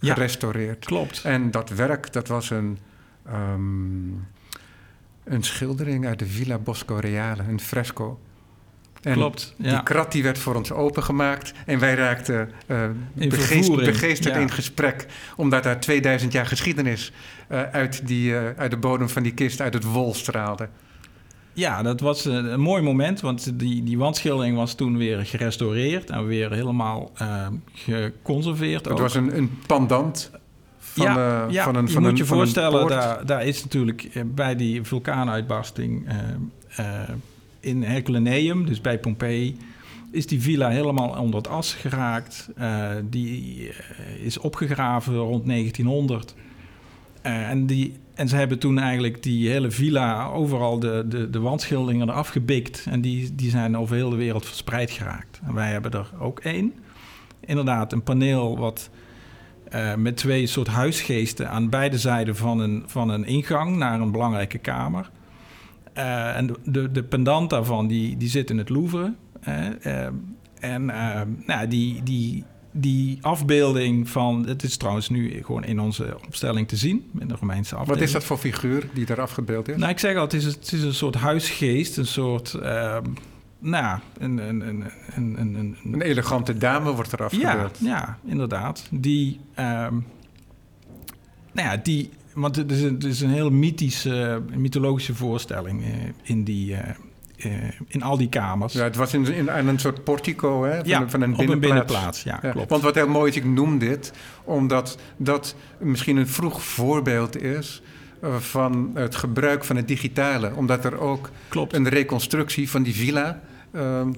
Gerestaureerd. Ja, klopt. En dat werk, dat was een. Um, een schildering uit de Villa Bosco Reale, een fresco. En Klopt. Die krat die werd voor ons opengemaakt en wij raakten uh, begeest, begeesterd ja. in gesprek, omdat daar 2000 jaar geschiedenis uh, uit, die, uh, uit de bodem van die kist, uit het wol straalde. Ja, dat was een, een, mooi moment, want die, die wandschildering was toen weer gerestaureerd en weer helemaal geconserveerd. Het ook. was een, een pendant van, ja, uh, ja, van een je van moet een, je van voorstellen, een daar, daar is natuurlijk bij die vulkaanuitbarsting uh, in Herculaneum, dus bij Pompeii, is die villa helemaal onder het as geraakt. die is opgegraven rond 1900. en, die, en ze hebben toen eigenlijk die hele villa overal de, de, de wandschilderingen eraf gebikt. En die, die zijn over heel de wereld verspreid geraakt. En wij hebben er ook één. Inderdaad, een paneel wat uh, met twee soort huisgeesten aan beide zijden van een, van een ingang naar een belangrijke kamer. Uh, en de, de pendant daarvan die, die zit in het Louvre. Uh, en nou, die, die, die afbeelding van... Het is trouwens nu gewoon in onze opstelling te zien, in de Romeinse afbeelding. Wat is dat voor figuur die daar afgebeeld is? Nou, ik zeg al, het is, het is een soort huisgeest, een soort... ehm, nou, een, een, een, een, een, Een elegante dame wordt er ja, afgebeeld. ja, inderdaad. Die, ehm, nou ja, die, want het is een, het is een heel mythische, mythologische voorstelling eh, in die, eh, eh, in al die kamers. Ja, het was in, in, aan een soort portico hè, van, Ja, een- van een op een binnenplaats. binnenplaats, ja, klopt. Want wat heel mooi is, ik noem dit omdat dat misschien een vroeg voorbeeld is van het gebruik van het digitale. Omdat er ook Klopt. een reconstructie van die villa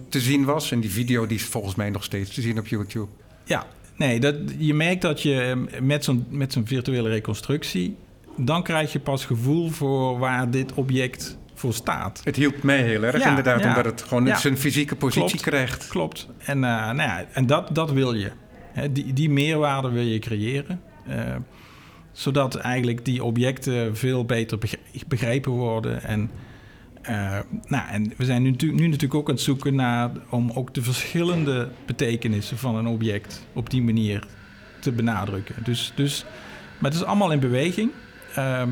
te zien was. En die video die is volgens mij nog steeds te zien op YouTube. Ja, nee, dat, je merkt dat je eh, met zo'n, met zo'n virtuele reconstructie... dan krijg je pas gevoel voor waar dit object voor staat. Het hielp mij heel erg Ja, inderdaad, ja. omdat het gewoon Ja. zijn fysieke positie Klopt. krijgt. Klopt. En, eh, nou ja, en dat, dat wil je. Hè, die, die meerwaarde wil je creëren. eh, zodat eigenlijk die objecten veel beter begre- begrepen worden. En, eh, nou, en we zijn nu, nu natuurlijk ook aan het zoeken naar... om ook de verschillende betekenissen van een object... op die manier te benadrukken. Dus, dus, maar het is allemaal in beweging. Ehm,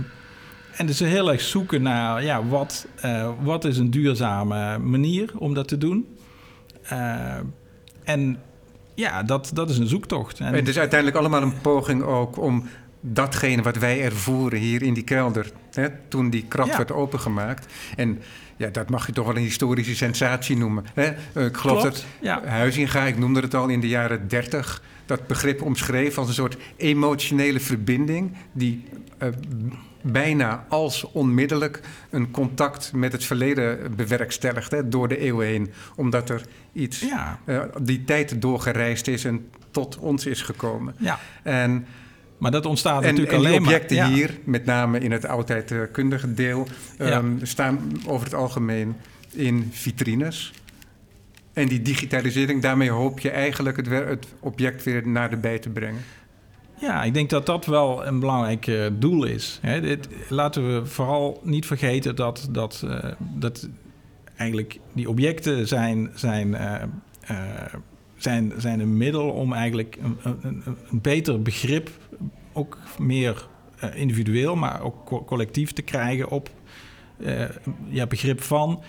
en dus heel erg zoeken naar ja, wat, eh, wat is een duurzame manier om dat te doen. Eh, en ja, dat, dat is een zoektocht. En, Het is uiteindelijk allemaal een poging ook om datgene wat wij ervoeren hier in die kelder. Hè, toen die kracht Ja. werd opengemaakt. En ja, dat mag je toch wel een historische sensatie noemen. Hè? Eh, Ik geloof Klopt, dat ja. Huizinga, ik noemde het al in de jaren 30, dat begrip omschreef als een soort emotionele verbinding die eh, bijna als onmiddellijk een contact met het verleden bewerkstelligt hè, door de eeuwen heen. Omdat er iets Ja, eh, die tijd doorgereisd is en tot ons is gekomen. ja. En, Maar dat ontstaat en, natuurlijk en die alleen objecten maar... ja. hier, met name in het oudheidkundige deel, Ja. ehm, staan over het algemeen in vitrines. En die digitalisering, daarmee hoop je eigenlijk het, het object weer naderbij te brengen. Ja, ik denk dat dat wel een belangrijk eh, doel is. Hè, dit, laten we vooral niet vergeten dat, dat, eh, dat eigenlijk die objecten zijn, zijn, eh, zijn, zijn een middel om eigenlijk een, een- een beter begrip, ook meer eh, individueel, maar ook co- collectief te krijgen op eh, ja, begrip van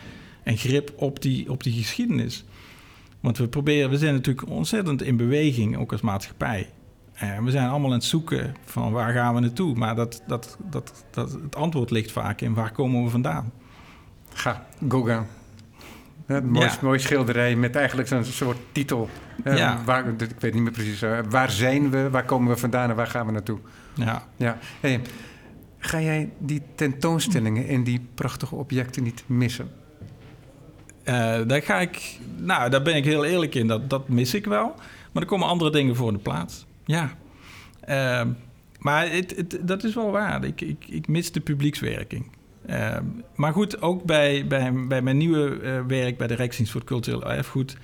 en grip op die, op die geschiedenis. Want we proberen, we zijn natuurlijk ontzettend in beweging, ook als maatschappij. En we zijn allemaal aan het zoeken van waar gaan we naartoe. Maar dat, dat, dat, dat, het antwoord ligt vaak in waar komen we vandaan. Ga, Gauguin. Een mooi, Ja. mooi schilderij met eigenlijk zo'n soort titel. Ja. waar, ik weet niet meer precies. eh, waar zijn we, waar komen we vandaan en waar gaan we naartoe? Ja. Ja. Hey, ga jij die tentoonstellingen en die prachtige objecten niet missen? Eh, daar ga ik, nou, daar ben ik heel eerlijk in. Dat, dat mis ik wel. Maar er komen andere dingen voor in de plaats. Ja. Ehm, maar het, het, dat is wel waar. Ik, ik, ik mis de publiekswerking. Ehm, maar goed, ook bij, bij, bij mijn nieuwe eh, werk bij de Rijksdienst voor het Cultureel Erfgoed.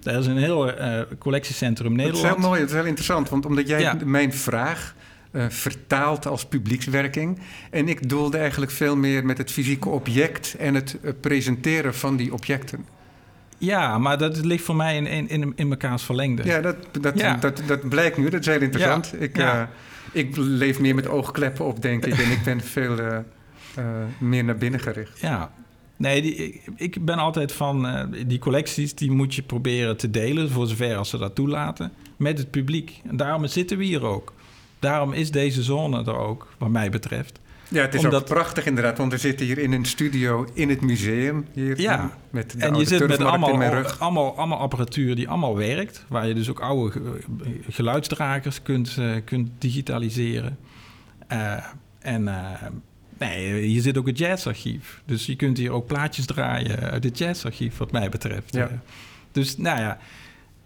Daar is een heel eh, collectiecentrum Dat is Nederland. heel mooi, dat is heel interessant. Want omdat jij Ja. mijn vraag eh, vertaalt als publiekswerking. En ik doelde eigenlijk veel meer met het fysieke object en het presenteren van die objecten. Ja, maar dat ligt voor mij in, in, in, in mekaars verlengde. Ja, dat, dat, Ja. Dat, dat blijkt nu. Dat is heel interessant. Ik, Ja. ik leef meer met oogkleppen op, denk ik. En ik ben veel eh, meer naar binnen gericht. Ja. Nee, die, ik, ben altijd van eh, die collecties, die moet je proberen te delen, voor zover als ze dat toelaten, met het publiek. En daarom zitten we hier ook. Daarom is deze zone er ook, wat mij betreft. Ja, het is Omdat- ook prachtig inderdaad. Want we zitten hier in een studio in het museum. Hier, Ja. Met de en je zit met allemaal, allemaal, allemaal apparatuur die allemaal werkt, waar je dus ook oude ge- geluidsdragers kunt, eh, kunt digitaliseren. En nee, hier zit ook het jazzarchief. Dus je kunt hier ook plaatjes draaien uit het jazzarchief, wat mij betreft. Ja. Eh, dus nou ja,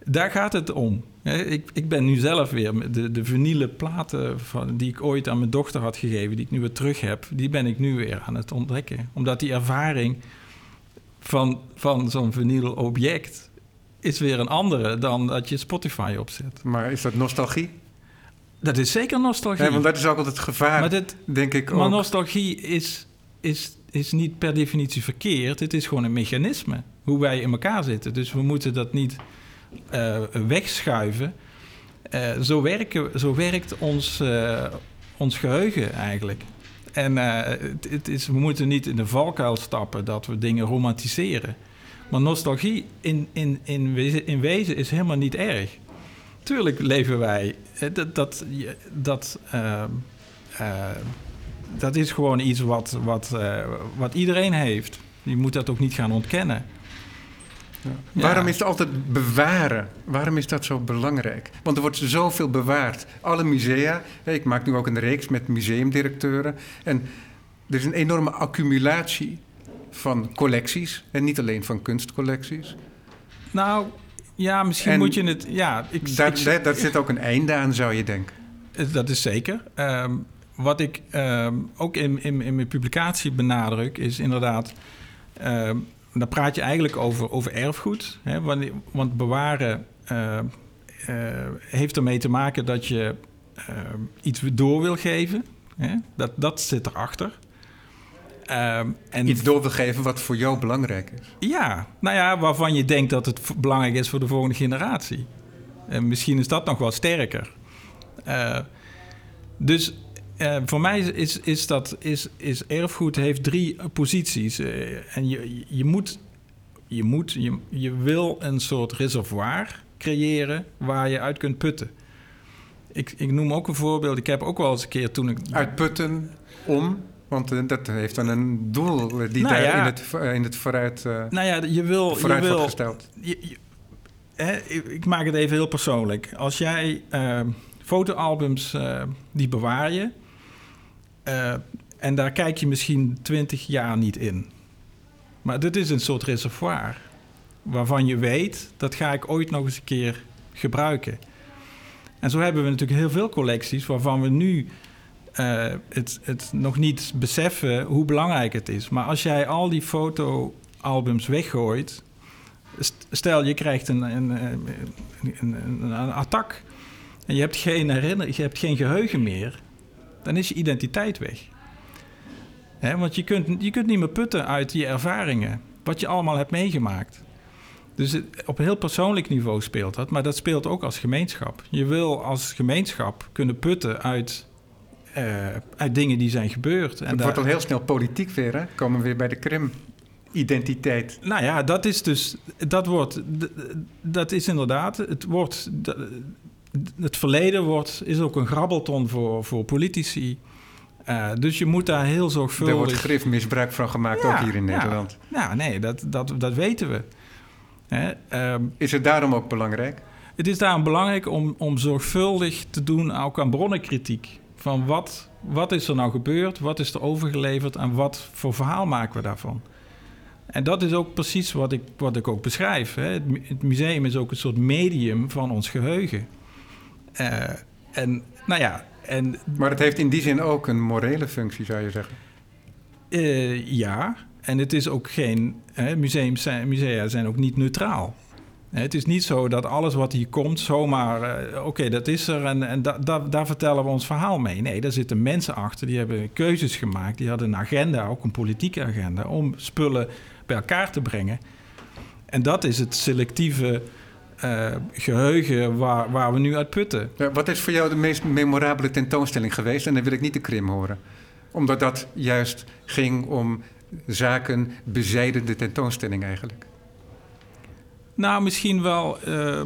daar gaat het om. Ik, ik ben nu zelf weer met de, de vinylen platen van, die ik ooit aan mijn dochter had gegeven, die ik nu weer terug heb, die ben ik nu weer aan het ontdekken. Omdat die ervaring van, van zo'n vinyl object is weer een andere dan dat je Spotify opzet. Maar is dat nostalgie? Dat is zeker nostalgie. Ja, want dat is ook altijd het gevaar, maar dit, denk ik maar ook. nostalgie is, is, is niet per definitie verkeerd. Het is gewoon een mechanisme. Hoe wij in elkaar zitten. Dus we moeten dat niet eh, wegschuiven. Eh, zo, werken, zo werkt ons, eh, ons geheugen eigenlijk. En het, het is, we moeten niet in de valkuil stappen dat we dingen romantiseren. Maar nostalgie in, in, in, wezen, in wezen is helemaal niet erg. Tuurlijk leven wij. eh, Dat, dat, dat, eh, eh, dat is gewoon iets wat, wat, eh, wat iedereen heeft. Je moet dat ook niet gaan ontkennen. Ja. Ja. Waarom is het altijd bewaren? Waarom is dat zo belangrijk? Want er wordt zoveel bewaard. Alle musea. Ik maak nu ook een reeks met museumdirecteuren. En er is een enorme accumulatie van collecties. En niet alleen van kunstcollecties. Nou, ja, misschien En moet je het... Ja, ik, daar zit ook een einde aan, zou je denken. Eh, Dat is zeker. Ehm, wat ik ehm, ook in, in, in mijn publicatie benadruk, is inderdaad. ehm dan praat je eigenlijk over, over erfgoed. Hè, wanneer- want bewaren eh, heeft ermee te maken dat je ehm, iets door wil geven. Hè? Dat, dat zit erachter. Ehm, en Iets door wil geven wat voor jou belangrijk is. ja, nou ja, waarvan je denkt dat het belangrijk is voor de volgende generatie. En misschien is dat nog wel sterker. Eh, dus eh, voor mij is, is, dat is, is erfgoed heeft drie posities. Eh, en je, je moet, je, moet je, je wil een soort reservoir creëren waar je uit kunt putten. ik, ik noem ook een voorbeeld. Ik heb ook wel eens een keer toen ik... Uitputten om... Want eh, dat heeft dan een doel die Nou daar ja. in, het, in het vooruit, eh, Nou ja, je wil... vooruit je wil wordt gesteld. je- je- hè, ik, maak het even heel persoonlijk. Als jij eh, fotoalbums, eh, die bewaar je... eh, en daar kijk je misschien twintig jaar niet in. Maar dit is een soort reservoir... waarvan je weet, dat ga ik ooit nog eens een keer gebruiken. En zo hebben we natuurlijk heel veel collecties... waarvan we nu eh, het, het nog niet beseffen hoe belangrijk het is. Maar als jij al die fotoalbums weggooit... St- Stel, je krijgt een, een, een, een, attack en je hebt geen herinnering, je hebt geen geheugen meer, dan is je identiteit weg. Hè, want je kunt, je kunt niet meer putten uit die ervaringen, wat je allemaal hebt meegemaakt. Dus het- op een heel persoonlijk niveau speelt dat, maar dat speelt ook als gemeenschap. Je wil als gemeenschap kunnen putten uit, eh, uit dingen die zijn gebeurd. En Het wordt al heel snel politiek weer, hè? Komen we weer bij de Krim-identiteit. Nou ja, dat is dus, dat wordt, dat is inderdaad, het wordt, het verleden wordt, is ook een grabbelton voor, voor politici. Eh, dus je moet daar heel Er zorgvuldig... wordt grif misbruik van gemaakt, Ja, ook hier in. Nederland. Ja, nee, dat, dat, dat weten we. Hè, ehm, Is het daarom ook belangrijk? het is daarom belangrijk om, om zorgvuldig te doen, ook aan bronnenkritiek. Van wat, wat is er nou gebeurd, wat is er overgeleverd en wat voor verhaal maken we daarvan? En dat is ook precies wat ik, wat ik ook beschrijf. Hè. Het, mu- het museum is ook een soort medium van ons geheugen. Eh, en nou ja, en Maar het heeft in die zin ook een morele functie, zou je zeggen. Eh, ja, en het is ook geen. Hè, museums zijn, musea zijn ook niet neutraal. Het is niet zo dat alles wat hier komt zomaar. eh, Oké, dat is er en, en da, da- daar vertellen we ons verhaal mee. Nee, daar zitten mensen achter die hebben keuzes gemaakt. Die hadden een agenda, ook een politieke agenda, om spullen bij elkaar te brengen. En dat is het selectieve eh, geheugen waar, waar we nu uit putten. Wat is voor jou de meest memorabele tentoonstelling geweest? En dan wil ik niet de Krim horen. Omdat dat juist ging om zaken bezijdende tentoonstelling eigenlijk. Nou, misschien wel. eh,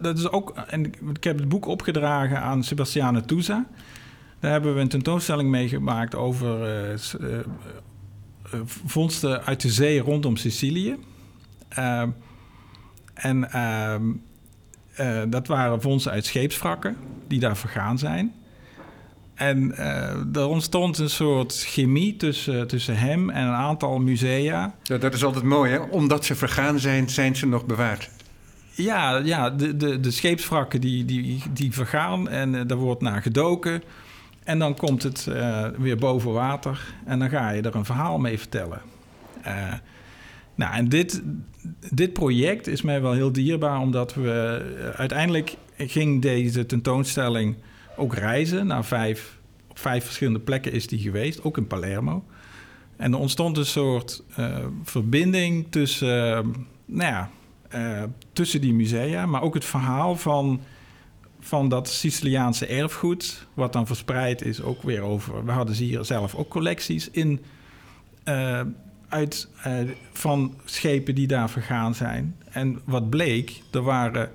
dat, is ook. En ik- heb het boek opgedragen aan Sebastiane Touza. Daar hebben we een tentoonstelling mee gemaakt over eh, eh, vondsten uit de zee rondom Sicilië. En ehm, eh, dat waren vondsten uit scheepswrakken die daar vergaan zijn. En eh, er ontstond een soort chemie tussen, tussen hem en een aantal musea. Ja, dat is altijd mooi, hè? Omdat ze vergaan zijn, zijn ze nog bewaard. Ja, ja de, de, de scheepswrakken die, die, die vergaan en eh, daar wordt naar gedoken. En dan komt het eh, weer boven water en dan ga je er een verhaal mee vertellen. Nou, en dit, dit project is mij wel heel dierbaar, omdat we uiteindelijk ging deze tentoonstelling ook reizen naar vijf, op vijf verschillende plekken is die geweest, ook in Palermo. En er ontstond een soort eh, verbinding tussen, nou ja, eh, tussen die musea, maar ook het verhaal van, van dat Siciliaanse erfgoed, wat dan verspreid is ook weer over. We hadden hier zelf ook collecties in, eh, uit, van schepen die daar vergaan zijn. En wat bleek, er waren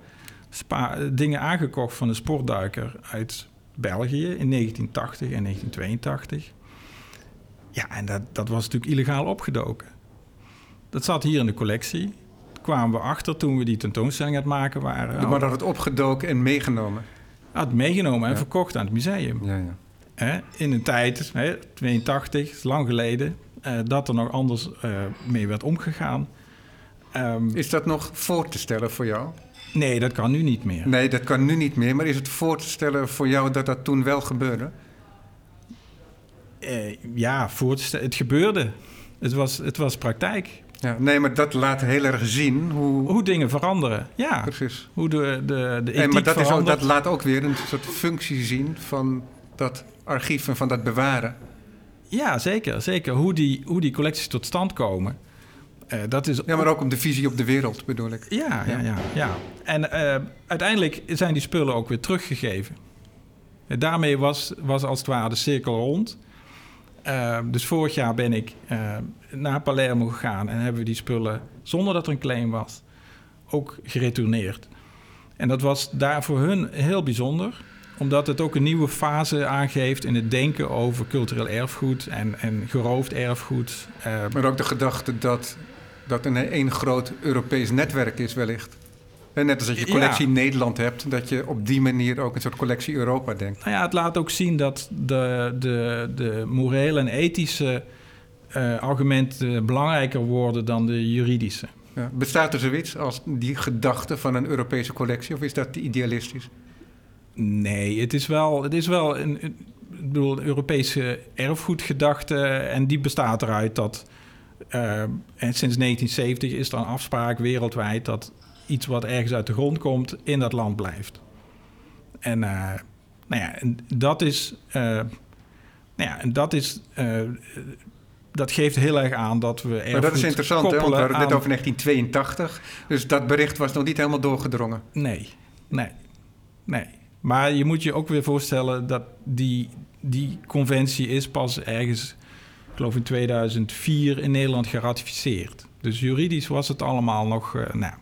dingen aangekocht van een sportduiker uit België in 1980 en 1982. Ja, en dat, dat was natuurlijk illegaal opgedoken. Dat zat hier in de collectie. Daar kwamen we achter toen we die tentoonstelling aan het maken waren. De man had het opgedoken en meegenomen. Had meegenomen en Ja. verkocht aan het museum. Ja, ja. Hè? In een tijd, hè, 82, is lang geleden, eh, dat er nog anders eh, mee werd omgegaan. Ehm, Is dat nog voor te stellen voor jou? Nee, dat kan nu niet meer. Nee, dat kan nu niet meer. Maar is het voor te stellen voor jou dat dat toen wel gebeurde? Eh, ja, voor te stellen- het gebeurde. Het was, het was praktijk. Ja, nee, maar dat laat heel erg zien hoe... Hoe dingen veranderen. Ja, Precies. hoe de, de, de En, ethiek maar dat, is ook, verandert. dat laat ook weer een soort functie zien van dat archief en van dat bewaren. Ja, zeker. zeker. Hoe, die, hoe die collecties tot stand komen. Eh, dat is Ja, maar ook om de visie op de wereld bedoel ik. Ja, ja, ja. ja. En eh, uiteindelijk zijn die spullen ook weer teruggegeven. En daarmee was, was als het ware de cirkel rond. Eh, dus vorig jaar ben ik eh, naar Palermo gegaan en hebben we die spullen, zonder dat er een claim was, ook geretourneerd. En dat was daar voor hun heel bijzonder, omdat het ook een nieuwe fase aangeeft in het denken over cultureel erfgoed en, en geroofd erfgoed. Maar ook de gedachte dat dat een één groot Europees netwerk is wellicht. En net als dat je collectie Nederland hebt, dat je op die manier ook een soort collectie Europa denkt. Nou ja, het laat ook zien dat de, de, de morele en ethische uh, argumenten belangrijker worden dan de juridische. Ja. Bestaat er zoiets als die gedachte van een Europese collectie of is dat te idealistisch? Nee, het is wel, het is wel een, ik bedoel, Europese erfgoedgedachte en die bestaat eruit dat en sinds 1970 is er een afspraak wereldwijd dat iets wat ergens uit de grond komt in dat land blijft. En uh, nou ja, dat is, uh, nou ja, en dat is dat geeft heel erg aan dat we. Maar dat is interessant, hè? want we hadden het net over 1982. Dus dat bericht was nog niet helemaal doorgedrongen. Nee, nee, nee. Maar je moet je ook weer voorstellen dat die, die conventie is pas ergens, ik geloof in 2004, in Nederland geratificeerd. Dus juridisch was het allemaal nog, uh, nou,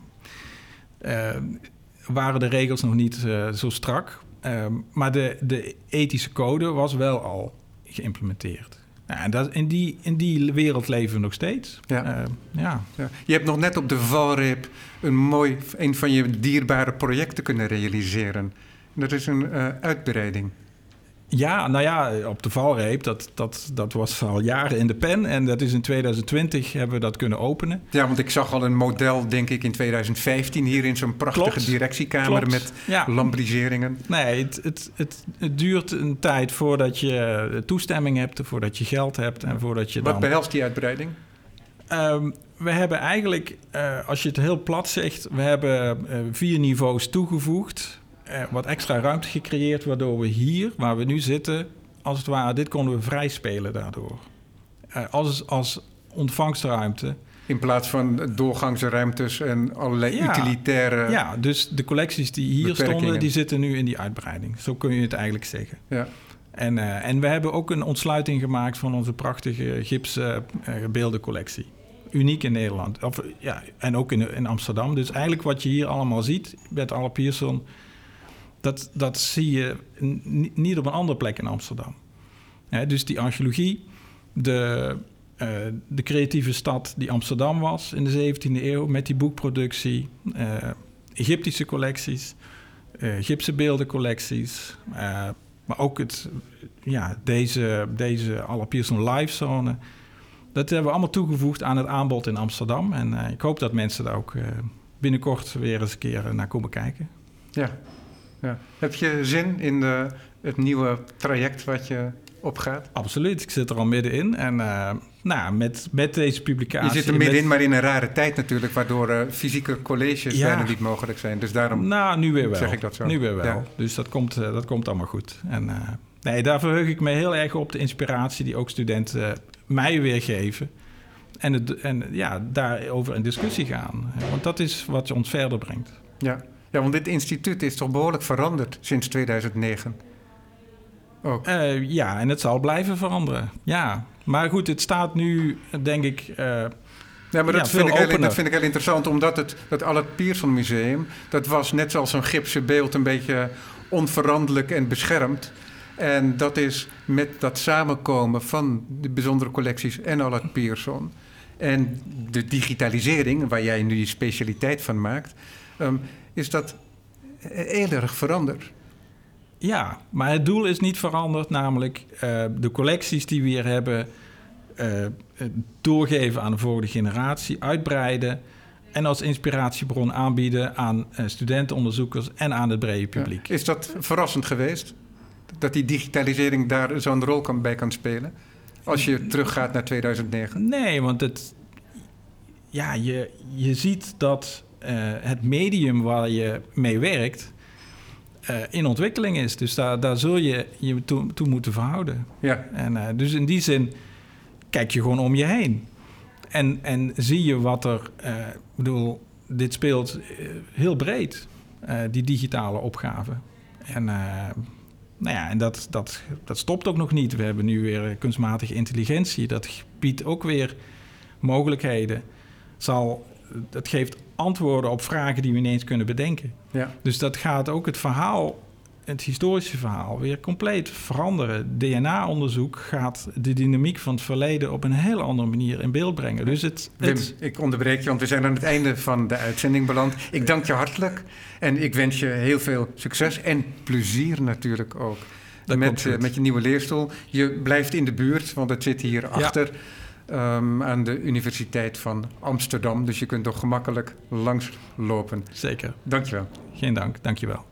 uh, waren de regels nog niet uh, zo strak. maar de, de ethische code was wel al geïmplementeerd. Ja, en dat, in, die, in die wereld leven we nog steeds. Ja. Uh, ja. ja. Je hebt nog net op de valreep een mooi, een van je dierbare projecten kunnen realiseren. Dat is een uh, uitbreiding. Ja, nou ja, op de valreep, dat, dat, dat was al jaren in de pen. En dat is in 2020 hebben we dat kunnen openen. Ja, want ik zag al een model, denk ik, in 2015 hier in zo'n prachtige Klopt. directiekamer met ja. lambriseringen. Nee, het, het, het, het, duurt een tijd voordat je toestemming hebt, voordat je geld hebt en voordat je Wat dan... behelst die uitbreiding? Um, we hebben eigenlijk, uh, als je het heel plat zegt, we hebben uh, vier niveaus toegevoegd wat extra ruimte gecreëerd, waardoor we hier, waar we nu zitten, als het ware, dit konden we vrij spelen daardoor. Uh, als, als ontvangstruimte. In plaats van doorgangsruimtes en allerlei ja, utilitaire. Ja, dus de collecties die hier stonden, die zitten nu in die uitbreiding. Zo kun je het eigenlijk zeggen. Ja. En, uh, en we hebben ook een ontsluiting gemaakt van onze prachtige gipsen uh, beeldencollectie. Uniek in Nederland. Of, ja, en ook in, in Amsterdam. Dus eigenlijk wat je hier allemaal ziet met alle Pierson dat, dat zie je niet op een andere plek in Amsterdam. dus die archeologie, de, uh, de creatieve stad die Amsterdam was in de 17e eeuw met die boekproductie, uh, Egyptische collecties, uh, Egyptische beeldencollecties, maar ook het, ja, deze, deze Alle Pierson Live Zone. Dat hebben we allemaal toegevoegd aan het aanbod in Amsterdam. En ik hoop dat mensen daar ook binnenkort weer eens een keer naar komen kijken. Ja, ja. Heb je zin in de, het nieuwe traject wat je opgaat? Absoluut, ik zit er al middenin. En uh, nou, met, met deze publicatie... Je zit er middenin, maar in een rare tijd natuurlijk... waardoor uh, fysieke colleges ja. bijna niet mogelijk zijn. Dus daarom nou, nu weer wel. zeg ik dat zo. Nu weer wel. Ja. Dus dat komt, uh, dat komt allemaal goed. En nee, daar verheug ik me heel erg op de inspiratie... die ook studenten mij weer geven. En, het, en ja, daarover in discussie gaan. Want dat is wat ons verder brengt. Ja. Ja, want dit instituut is toch behoorlijk veranderd sinds 2009? Ook. Uh, ja, en het zal blijven veranderen. Ja, maar goed, het staat nu, denk ik. Uh, ja, maar dat, vind ik heel, dat vind ik heel interessant, omdat het, dat Albert Pierson Museum, dat was net zoals een gipsen beeld een beetje onveranderlijk en beschermd. En dat is met dat samenkomen van de bijzondere collecties en Albert Pierson en de digitalisering, waar jij nu je specialiteit van maakt, um, is dat heel erg veranderd. Ja, maar het doel is niet veranderd, namelijk uh, de collecties die we hier hebben uh, doorgeven aan de volgende generatie, uitbreiden en als inspiratiebron aanbieden aan uh, studentenonderzoekers en aan het brede publiek. Ja. Is dat verrassend geweest? Dat die digitalisering daar zo'n rol kan, bij kan spelen? Als je teruggaat naar 2009? Nee, want het, ja, je, je ziet dat het medium waar je mee werkt uh, in ontwikkeling is. Dus daar, daar zul je je toe, toe moeten verhouden. Ja. En, uh, dus in die zin kijk je gewoon om je heen. En, en zie je wat er... Ik bedoel, dit speelt heel breed, die digitale opgave. En... Nou ja, en dat, dat, dat stopt ook nog niet. We hebben nu weer kunstmatige intelligentie. Dat biedt ook weer mogelijkheden. Zal, dat geeft antwoorden op vragen die we ineens kunnen bedenken. Ja. Dus dat gaat ook het verhaal het historische verhaal weer compleet veranderen. DNA-onderzoek gaat de dynamiek van het verleden op een heel andere manier in beeld brengen. Dus het, Wim, het- ik onderbreek je, want we zijn aan het einde van de uitzending beland. Ik dank je hartelijk en ik wens je heel veel succes en plezier natuurlijk ook. Dat met, eh, met je nieuwe leerstoel. Je blijft in de buurt, want het zit hier achter ehm, aan de Universiteit van Amsterdam. Dus je kunt toch gemakkelijk langslopen. zeker. Dank je wel. Geen dank, dankjewel.